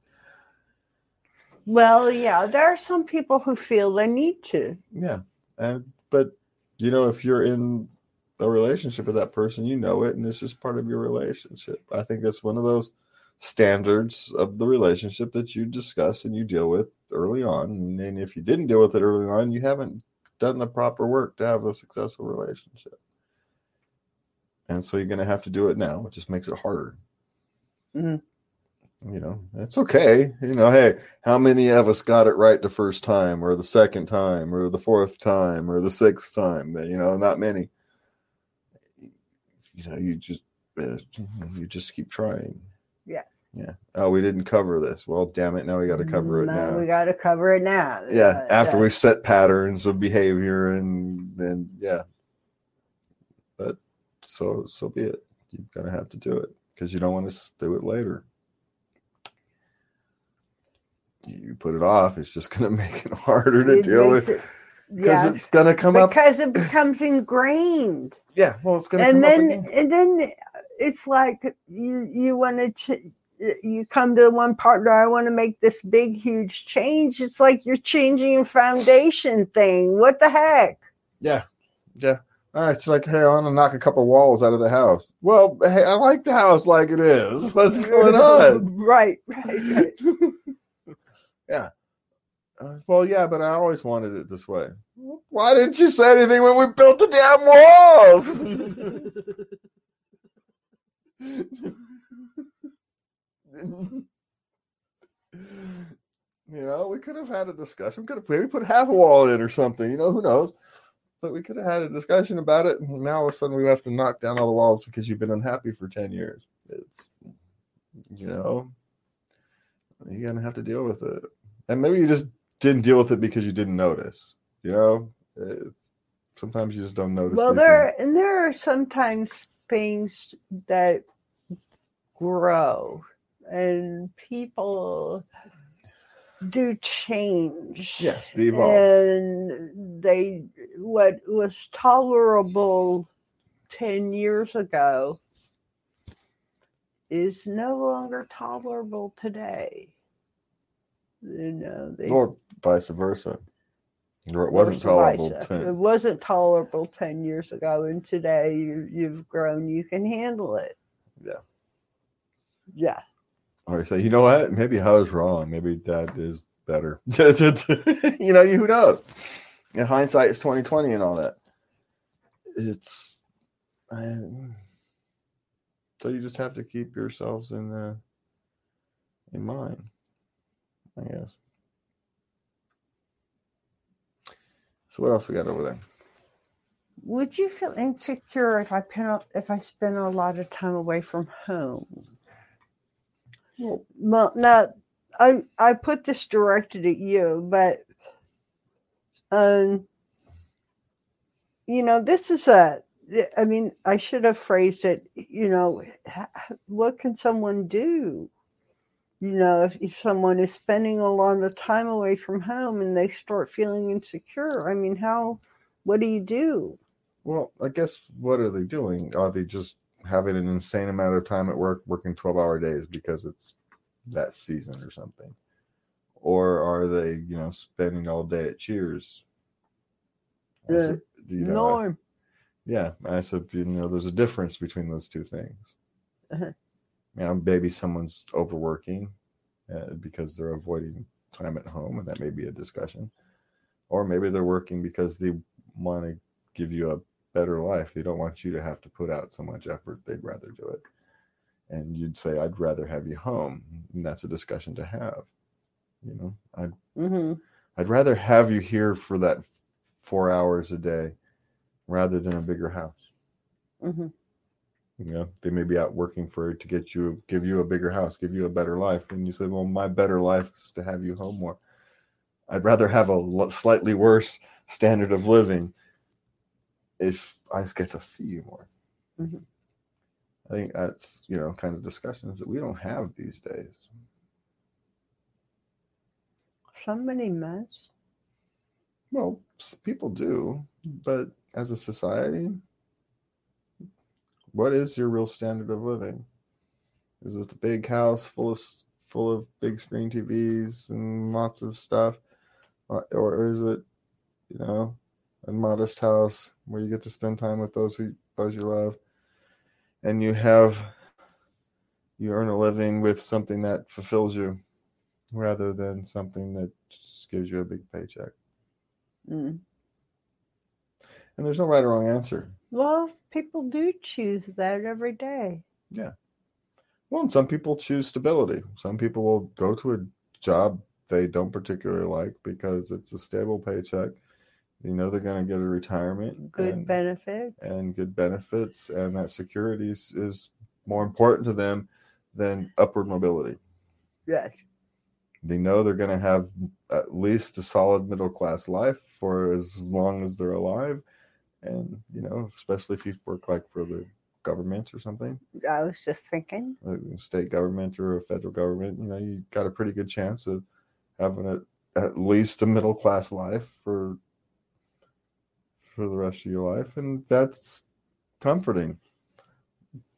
Speaker 2: Well, yeah, there are some people who feel they need to.
Speaker 1: Yeah. And but you know, if you're in a relationship with that person, you know it and it's just part of your relationship. I think that's one of those standards of the relationship that you discuss and you deal with early on. And if you didn't deal with it early on, you haven't done the proper work to have a successful relationship. And so you're going to have to do it now, which just makes it harder.
Speaker 2: Mhm.
Speaker 1: You know, it's okay. You know, hey, how many of us got it right the first time, or the second time, or the fourth time, or the sixth time? You know, not many. You know, you just uh, you just keep trying.
Speaker 2: Yes.
Speaker 1: Yeah. Oh, we didn't cover this. Well, damn it! Now we got to cover it
Speaker 2: No,
Speaker 1: now.
Speaker 2: We got to cover it now.
Speaker 1: yeah.
Speaker 2: Uh,
Speaker 1: After
Speaker 2: uh,
Speaker 1: we've set patterns of behavior, and then yeah. But so so be it. You're gonna have to do it because you don't want to do it later. You put it off, it's just gonna make it harder to
Speaker 2: it
Speaker 1: deal with
Speaker 2: it-
Speaker 1: because
Speaker 2: yeah,
Speaker 1: it's gonna come up.
Speaker 2: because it becomes ingrained.
Speaker 1: Yeah. Well, it's gonna
Speaker 2: and
Speaker 1: come
Speaker 2: then and then it's like you you want to ch- you come to one partner i want to make this big huge change it's like you're changing a foundation thing what the heck
Speaker 1: Yeah. Yeah. All right, it's like, hey, I want to knock a couple walls out of the house. Well, hey, I like the house like it is. What's going on?
Speaker 2: right right right
Speaker 1: yeah. Uh, well, yeah, but I always wanted it this way. Why didn't you say anything when we built the damn walls? you know, we could have had a discussion. We could have maybe put half a wall in or something. You know, who knows? But we could have had a discussion about it. And now all of a sudden we have to knock down all the walls because you've been unhappy for 10 years. It's, you know, you're going to have to deal with it. And maybe you just didn't deal with it because you didn't notice. You know, Uh, sometimes you just don't notice.
Speaker 2: well there and there are sometimes things that grow and people do change.
Speaker 1: Yes, they evolve.
Speaker 2: and they what was tolerable 10 years ago is no longer tolerable today you know they,
Speaker 1: or vice versa. Or it wasn't tolerable. 10
Speaker 2: it wasn't tolerable 10 years ago and today you, you've grown you can handle it
Speaker 1: Yeah.
Speaker 2: yeah
Speaker 1: Or you say, you know what? Maybe I was wrong. Maybe that is better. you know, you who knows? In hindsight, it's twenty twenty and all that. It's I, so you just have to keep yourselves in uh, in mind. I guess. So what else we got over there?
Speaker 2: would you feel insecure if i pen, if i spend a lot of time away from home
Speaker 1: Well,
Speaker 2: Well, now I I put this directed at you, but um, you know, this is a. I mean, I should have phrased it. You know, what can someone do? You know, if, if someone is spending a lot of time away from home and they start feeling insecure, I mean, how? What do you do?
Speaker 1: Well, I guess what are they doing? Are they just having an insane amount of time at work, working 12 hour days because it's that season or something? Or are they, you know, spending all day at Cheers?
Speaker 2: Yeah.
Speaker 1: you know,
Speaker 2: Norm.
Speaker 1: yeah, I said, you know, there's a difference between those two things.
Speaker 2: Uh-huh.
Speaker 1: You know, maybe someone's overworking uh, because they're avoiding time at home, and that may be a discussion. Or maybe they're working because they want to give you a better life. They don't want you to have to put out so much effort. They'd rather do it. And you'd say, I'd rather have you home. And that's a discussion to have. You know, I'd
Speaker 2: hmm
Speaker 1: I'd rather have you here for that four hours a day rather than a bigger house.
Speaker 2: hmm
Speaker 1: You know, they may be out working for to get you, give you a bigger house, give you a better life. And you say, well, my better life is to have you home more. I'd rather have a slightly worse standard of living if I get to see you more.
Speaker 2: Mhm.
Speaker 1: I think that's, you know, kind of discussions that we don't have these days.
Speaker 2: Somebody must.
Speaker 1: Well, people do, but as a society, what is your real standard of living? Is it a big house full of full of big screen TVs and lots of stuff, Uh, or is it, you know, a modest house where you get to spend time with those who those you love, and you have you earn a living with something that fulfills you, rather than something that just gives you a big paycheck.
Speaker 2: Mm.
Speaker 1: And there's no right or wrong answer.
Speaker 2: Well, people do choose that every day. Yeah.
Speaker 1: Well, and some people choose stability. Some people will go to a job they don't particularly like because it's a stable paycheck. You know they're going to get a retirement,
Speaker 2: Good
Speaker 1: and,
Speaker 2: benefits.
Speaker 1: and good benefits, and that security is, is more important to them than upward mobility.
Speaker 2: Yes.
Speaker 1: They know they're going to have at least a solid middle class life for as long as they're alive, and you know, especially if you work like for the government or something.
Speaker 2: I was just thinking.
Speaker 1: a state government or a federal government, you know, you got a pretty good chance of having a, at least a middle class life for for the rest of your life, and that's comforting.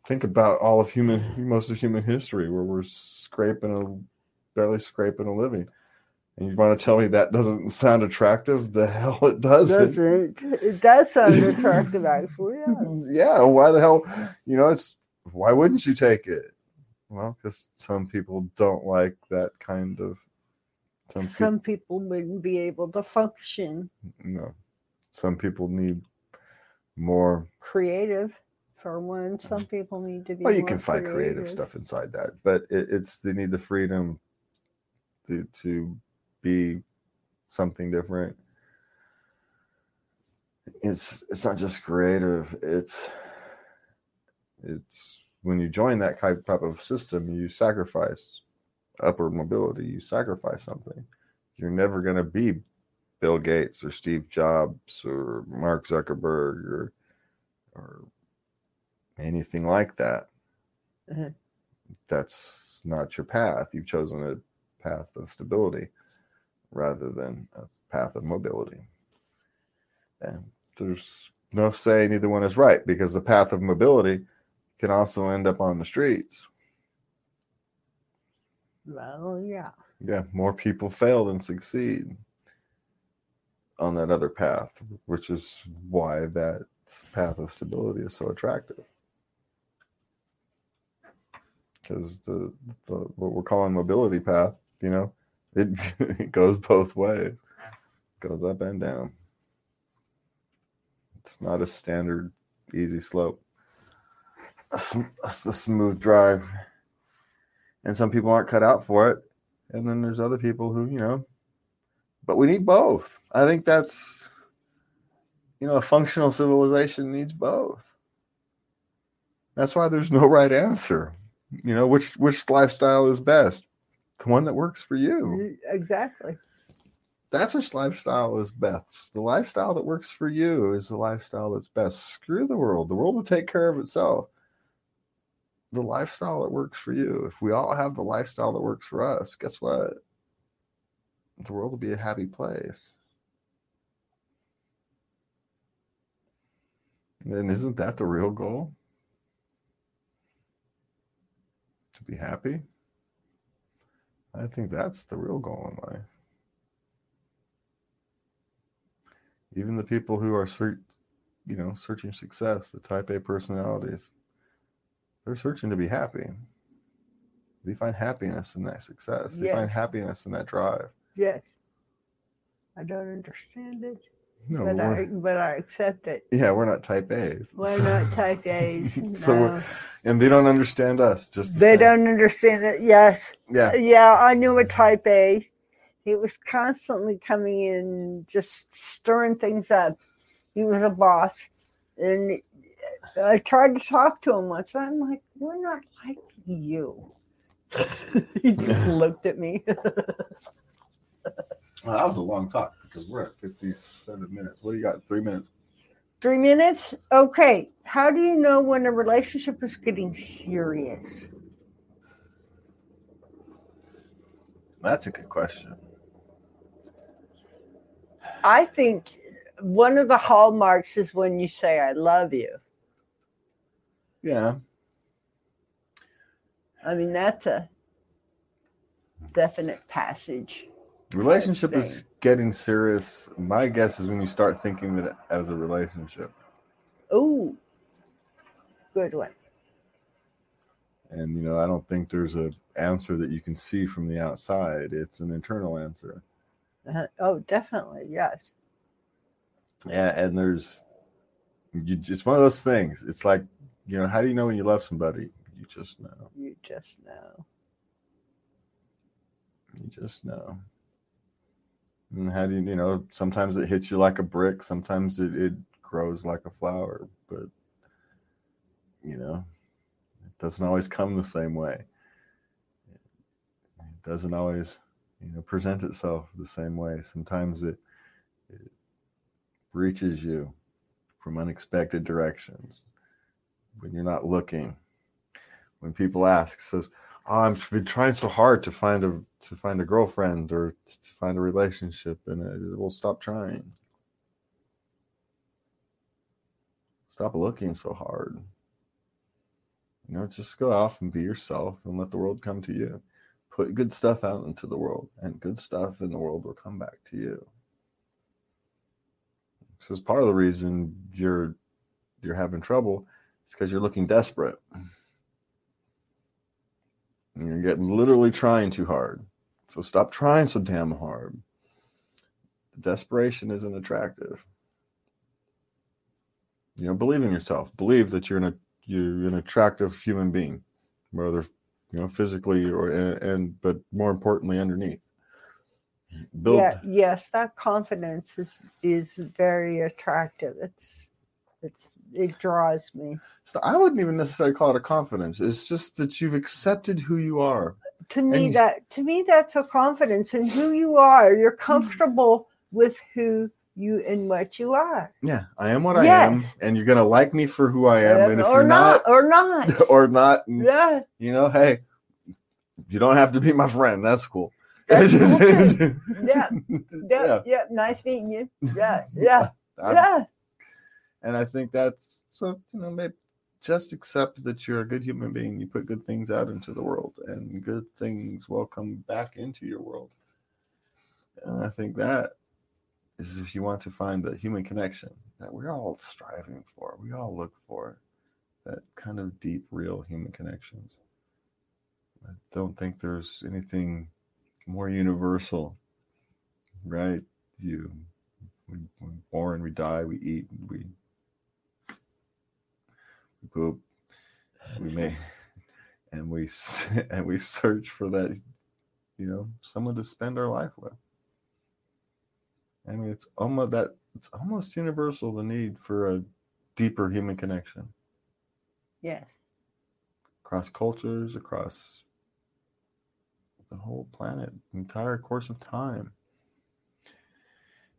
Speaker 1: Think about all of human, most of human history, where we're scraping a, barely scraping a living, and you want to tell me that doesn't sound attractive? The hell it doesn't.
Speaker 2: Doesn't it does sound attractive actually. Yeah.
Speaker 1: yeah, why the hell? You know, it's why wouldn't you take it? Well, because some people don't like that kind of. Some,
Speaker 2: Some people wouldn't be able to function
Speaker 1: no, some people need more.
Speaker 2: creative for one. Some people need to be
Speaker 1: Well, you can find creative
Speaker 2: creative.
Speaker 1: stuff inside that, but it, it's they need the freedom to, to be something different. It's it's not just creative. It's it's when you join that type type of system, you sacrifice upward mobility. You sacrifice something. You're never going to be Bill Gates or Steve Jobs or Mark Zuckerberg or or anything like that.
Speaker 2: Mhm.
Speaker 1: That's not your path. You've chosen a path of stability rather than a path of mobility. And there's no saying either one is right because the path of mobility can also end up on the streets.
Speaker 2: Well, yeah.
Speaker 1: Yeah, more people fail than succeed on that other path, which is why that path of stability is so attractive. Because the, the what we're calling mobility path, you know, it, it goes both ways, goes up and down. It's not a standard easy slope. A, sm- a s- a smooth drive, and some people aren't cut out for it. And then there's other people who you know but we need both. I think that's you know a functional civilization needs both. That's why there's no right answer you know which which lifestyle is best the one that works for you.
Speaker 2: Exactly.
Speaker 1: that's which lifestyle is best. The lifestyle that works for you is the lifestyle that's best. Screw the world. The world will take care of itself. The lifestyle that works for you. If we all have the lifestyle that works for us guess what? The world will be a happy place. And isn't that the real goal? To be happy i think that's the real goal in life. Even the people who are search, you know searching success the type a personalities they're searching to be happy. They find happiness in that success. They find happiness in that drive.
Speaker 2: Yes. I don't understand it,
Speaker 1: no
Speaker 2: but I but I accept it.
Speaker 1: yeah we're not type a's
Speaker 2: We're not type A's.
Speaker 1: So we're- and they don't understand us just the
Speaker 2: They
Speaker 1: same.
Speaker 2: don't understand it. Yes.
Speaker 1: yeah
Speaker 2: Yeah, I knew a type A. He was constantly coming in, just stirring things up. He was a boss. And I tried to talk to him once. I'm like, we're not like you. he just looked at me.
Speaker 1: well, that was a long talk because we're at 57 minutes what do you got three minutes
Speaker 2: Three minutes? Okay. How do you know when a relationship is getting serious?
Speaker 1: that's a good question
Speaker 2: I think one of the hallmarks is when you say, I love you.
Speaker 1: yeah
Speaker 2: I mean, that's a definite passage.
Speaker 1: Relationship is getting serious. My guess is when you start thinking that as a relationship.
Speaker 2: Oh, good one.
Speaker 1: And you know, I don't think there's a answer that you can see from the outside. It's an internal answer.
Speaker 2: Uh, oh, definitely. Yes.
Speaker 1: Yeah, and there's you it's one of those things. It's like, you know, how do you know when you love somebody? You just know.
Speaker 2: You just know.
Speaker 1: You just know. And how do you, you know, sometimes it hits you like a brick, sometimes it, it grows like a flower, but, you know, it doesn't always come the same way. It doesn't always, you know, present itself the same way. Sometimes it, it reaches you from unexpected directions when you're not looking. When people ask, says, I've been trying so hard to find a to find a girlfriend or to find a relationship, and it will stop trying. Stop looking so hard. You know, just go off and be yourself and let the world come to you. Put good stuff out into the world, and good stuff in the world will come back to you. So it's part of the reason you're you're having trouble. It's because you're looking desperate. You're getting literally trying too hard. So stop trying so damn hard. Desperation isn't attractive. You know, believe in yourself. Believe that you're an you're an attractive human being, whether you know physically or and, and but more importantly underneath. Build
Speaker 2: Yeah. Yes, that confidence is is very attractive. It's it's it draws me.
Speaker 1: So I wouldn't even necessarily call it a confidence. It's just that you've accepted who you are.
Speaker 2: To me,
Speaker 1: And-
Speaker 2: that to me that's a confidence in who you are. You're hmm. comfortable with who you and what you are.
Speaker 1: Yeah, I am what I am, and you're gonna like me for who I am. And if
Speaker 2: or
Speaker 1: you're
Speaker 2: not,
Speaker 1: not,
Speaker 2: or not.
Speaker 1: or not,
Speaker 2: yeah.
Speaker 1: you know, hey, you don't have to be my friend. That's cool.
Speaker 2: That's cool. Yeah. Yeah,
Speaker 1: yeah.
Speaker 2: yeah, nice meeting you. Yeah, yeah, yeah.
Speaker 1: And I think that's so. You know, maybe just accept that you're a good human being. You put good things out into the world, and good things will come back into your world. And I think that is if you want to find the human connection that we're all striving for, we all look for that kind of deep, real human connections. I don't think there's anything more universal, right? You, we, we're born, we die, we eat, we, we poop, we may, and we and we search for that, you know, someone to spend our life with. I mean, it's almost that it's almost universal the need for a deeper human connection
Speaker 2: Yes.
Speaker 1: across cultures, across the whole planet, entire course of time.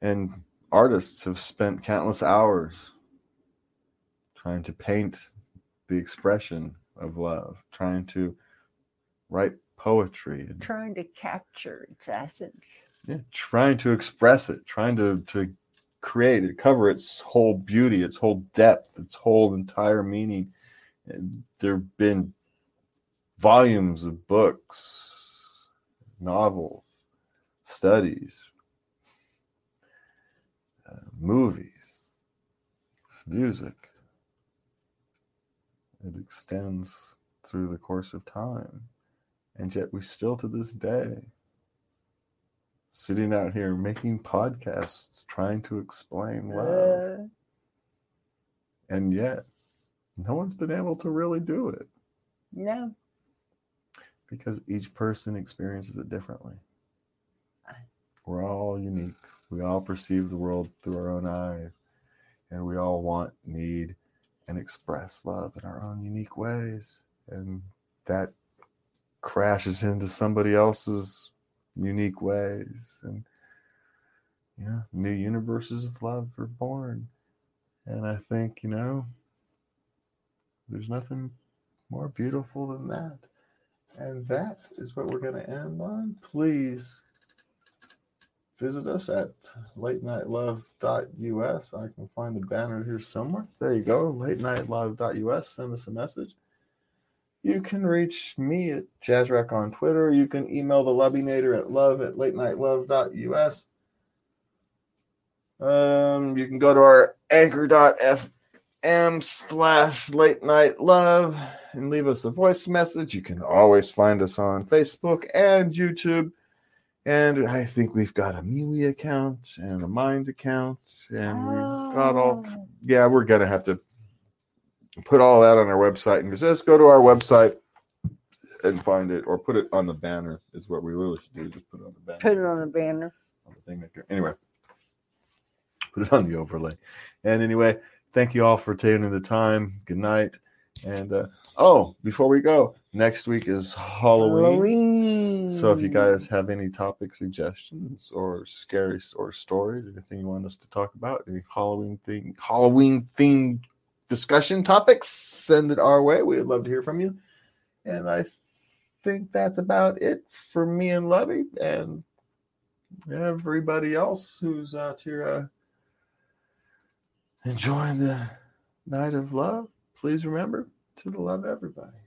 Speaker 1: And artists have spent countless hours trying to paint the expression of love, trying to write poetry, and
Speaker 2: Trying to capture its essence.
Speaker 1: yeah, trying to express it, trying to to create it, cover its whole beauty, its whole depth, its whole entire meaning. And there have been volumes of books, novels, studies, uh, movies, music. It extends through the course of time. And yet we still to this day sitting out here making podcasts trying to explain love.
Speaker 2: Uh,
Speaker 1: and yet no one's been able to really do it.
Speaker 2: No.
Speaker 1: because each person experiences it differently. We're all unique. We all perceive the world through our own eyes. And we all want need and express love in our own unique ways. And that crashes into somebody else's unique ways. And you know new universes of love are born. And i think you know there's nothing more beautiful than that. And that is what we're going to end on. Please visit us at late night love.us i can find the banner here somewhere there you go late night love.us send us a message You can reach me at Jazzrack on Twitter. You can email the Lovinator at love at late night love.us. Um, you can go to our anchor.fm slash late night love and leave us a voice message. You can always find us on Facebook and YouTube. And I think we've got a MeWe account and a Minds account. And we've got all,
Speaker 2: Oh.
Speaker 1: yeah, we're going to have to put all that on our website and just go to our website and find it or put it on the banner is what we really should do. Just put it on the banner.
Speaker 2: Put it on the banner.
Speaker 1: on the thing maker. Anyway, put it on the overlay. And anyway, thank you all for taking the time. Good night. And uh, oh, before we go, next week is Halloween.
Speaker 2: Halloween.
Speaker 1: So if you guys have any topic suggestions or scary or stories, anything you want us to talk about, any Halloween thing, Halloween themed discussion topics, send it our way. We'd love to hear from you. And I think that's about it for me and Lovey and everybody else who's out here uh, enjoying the night of love. Please remember to love everybody.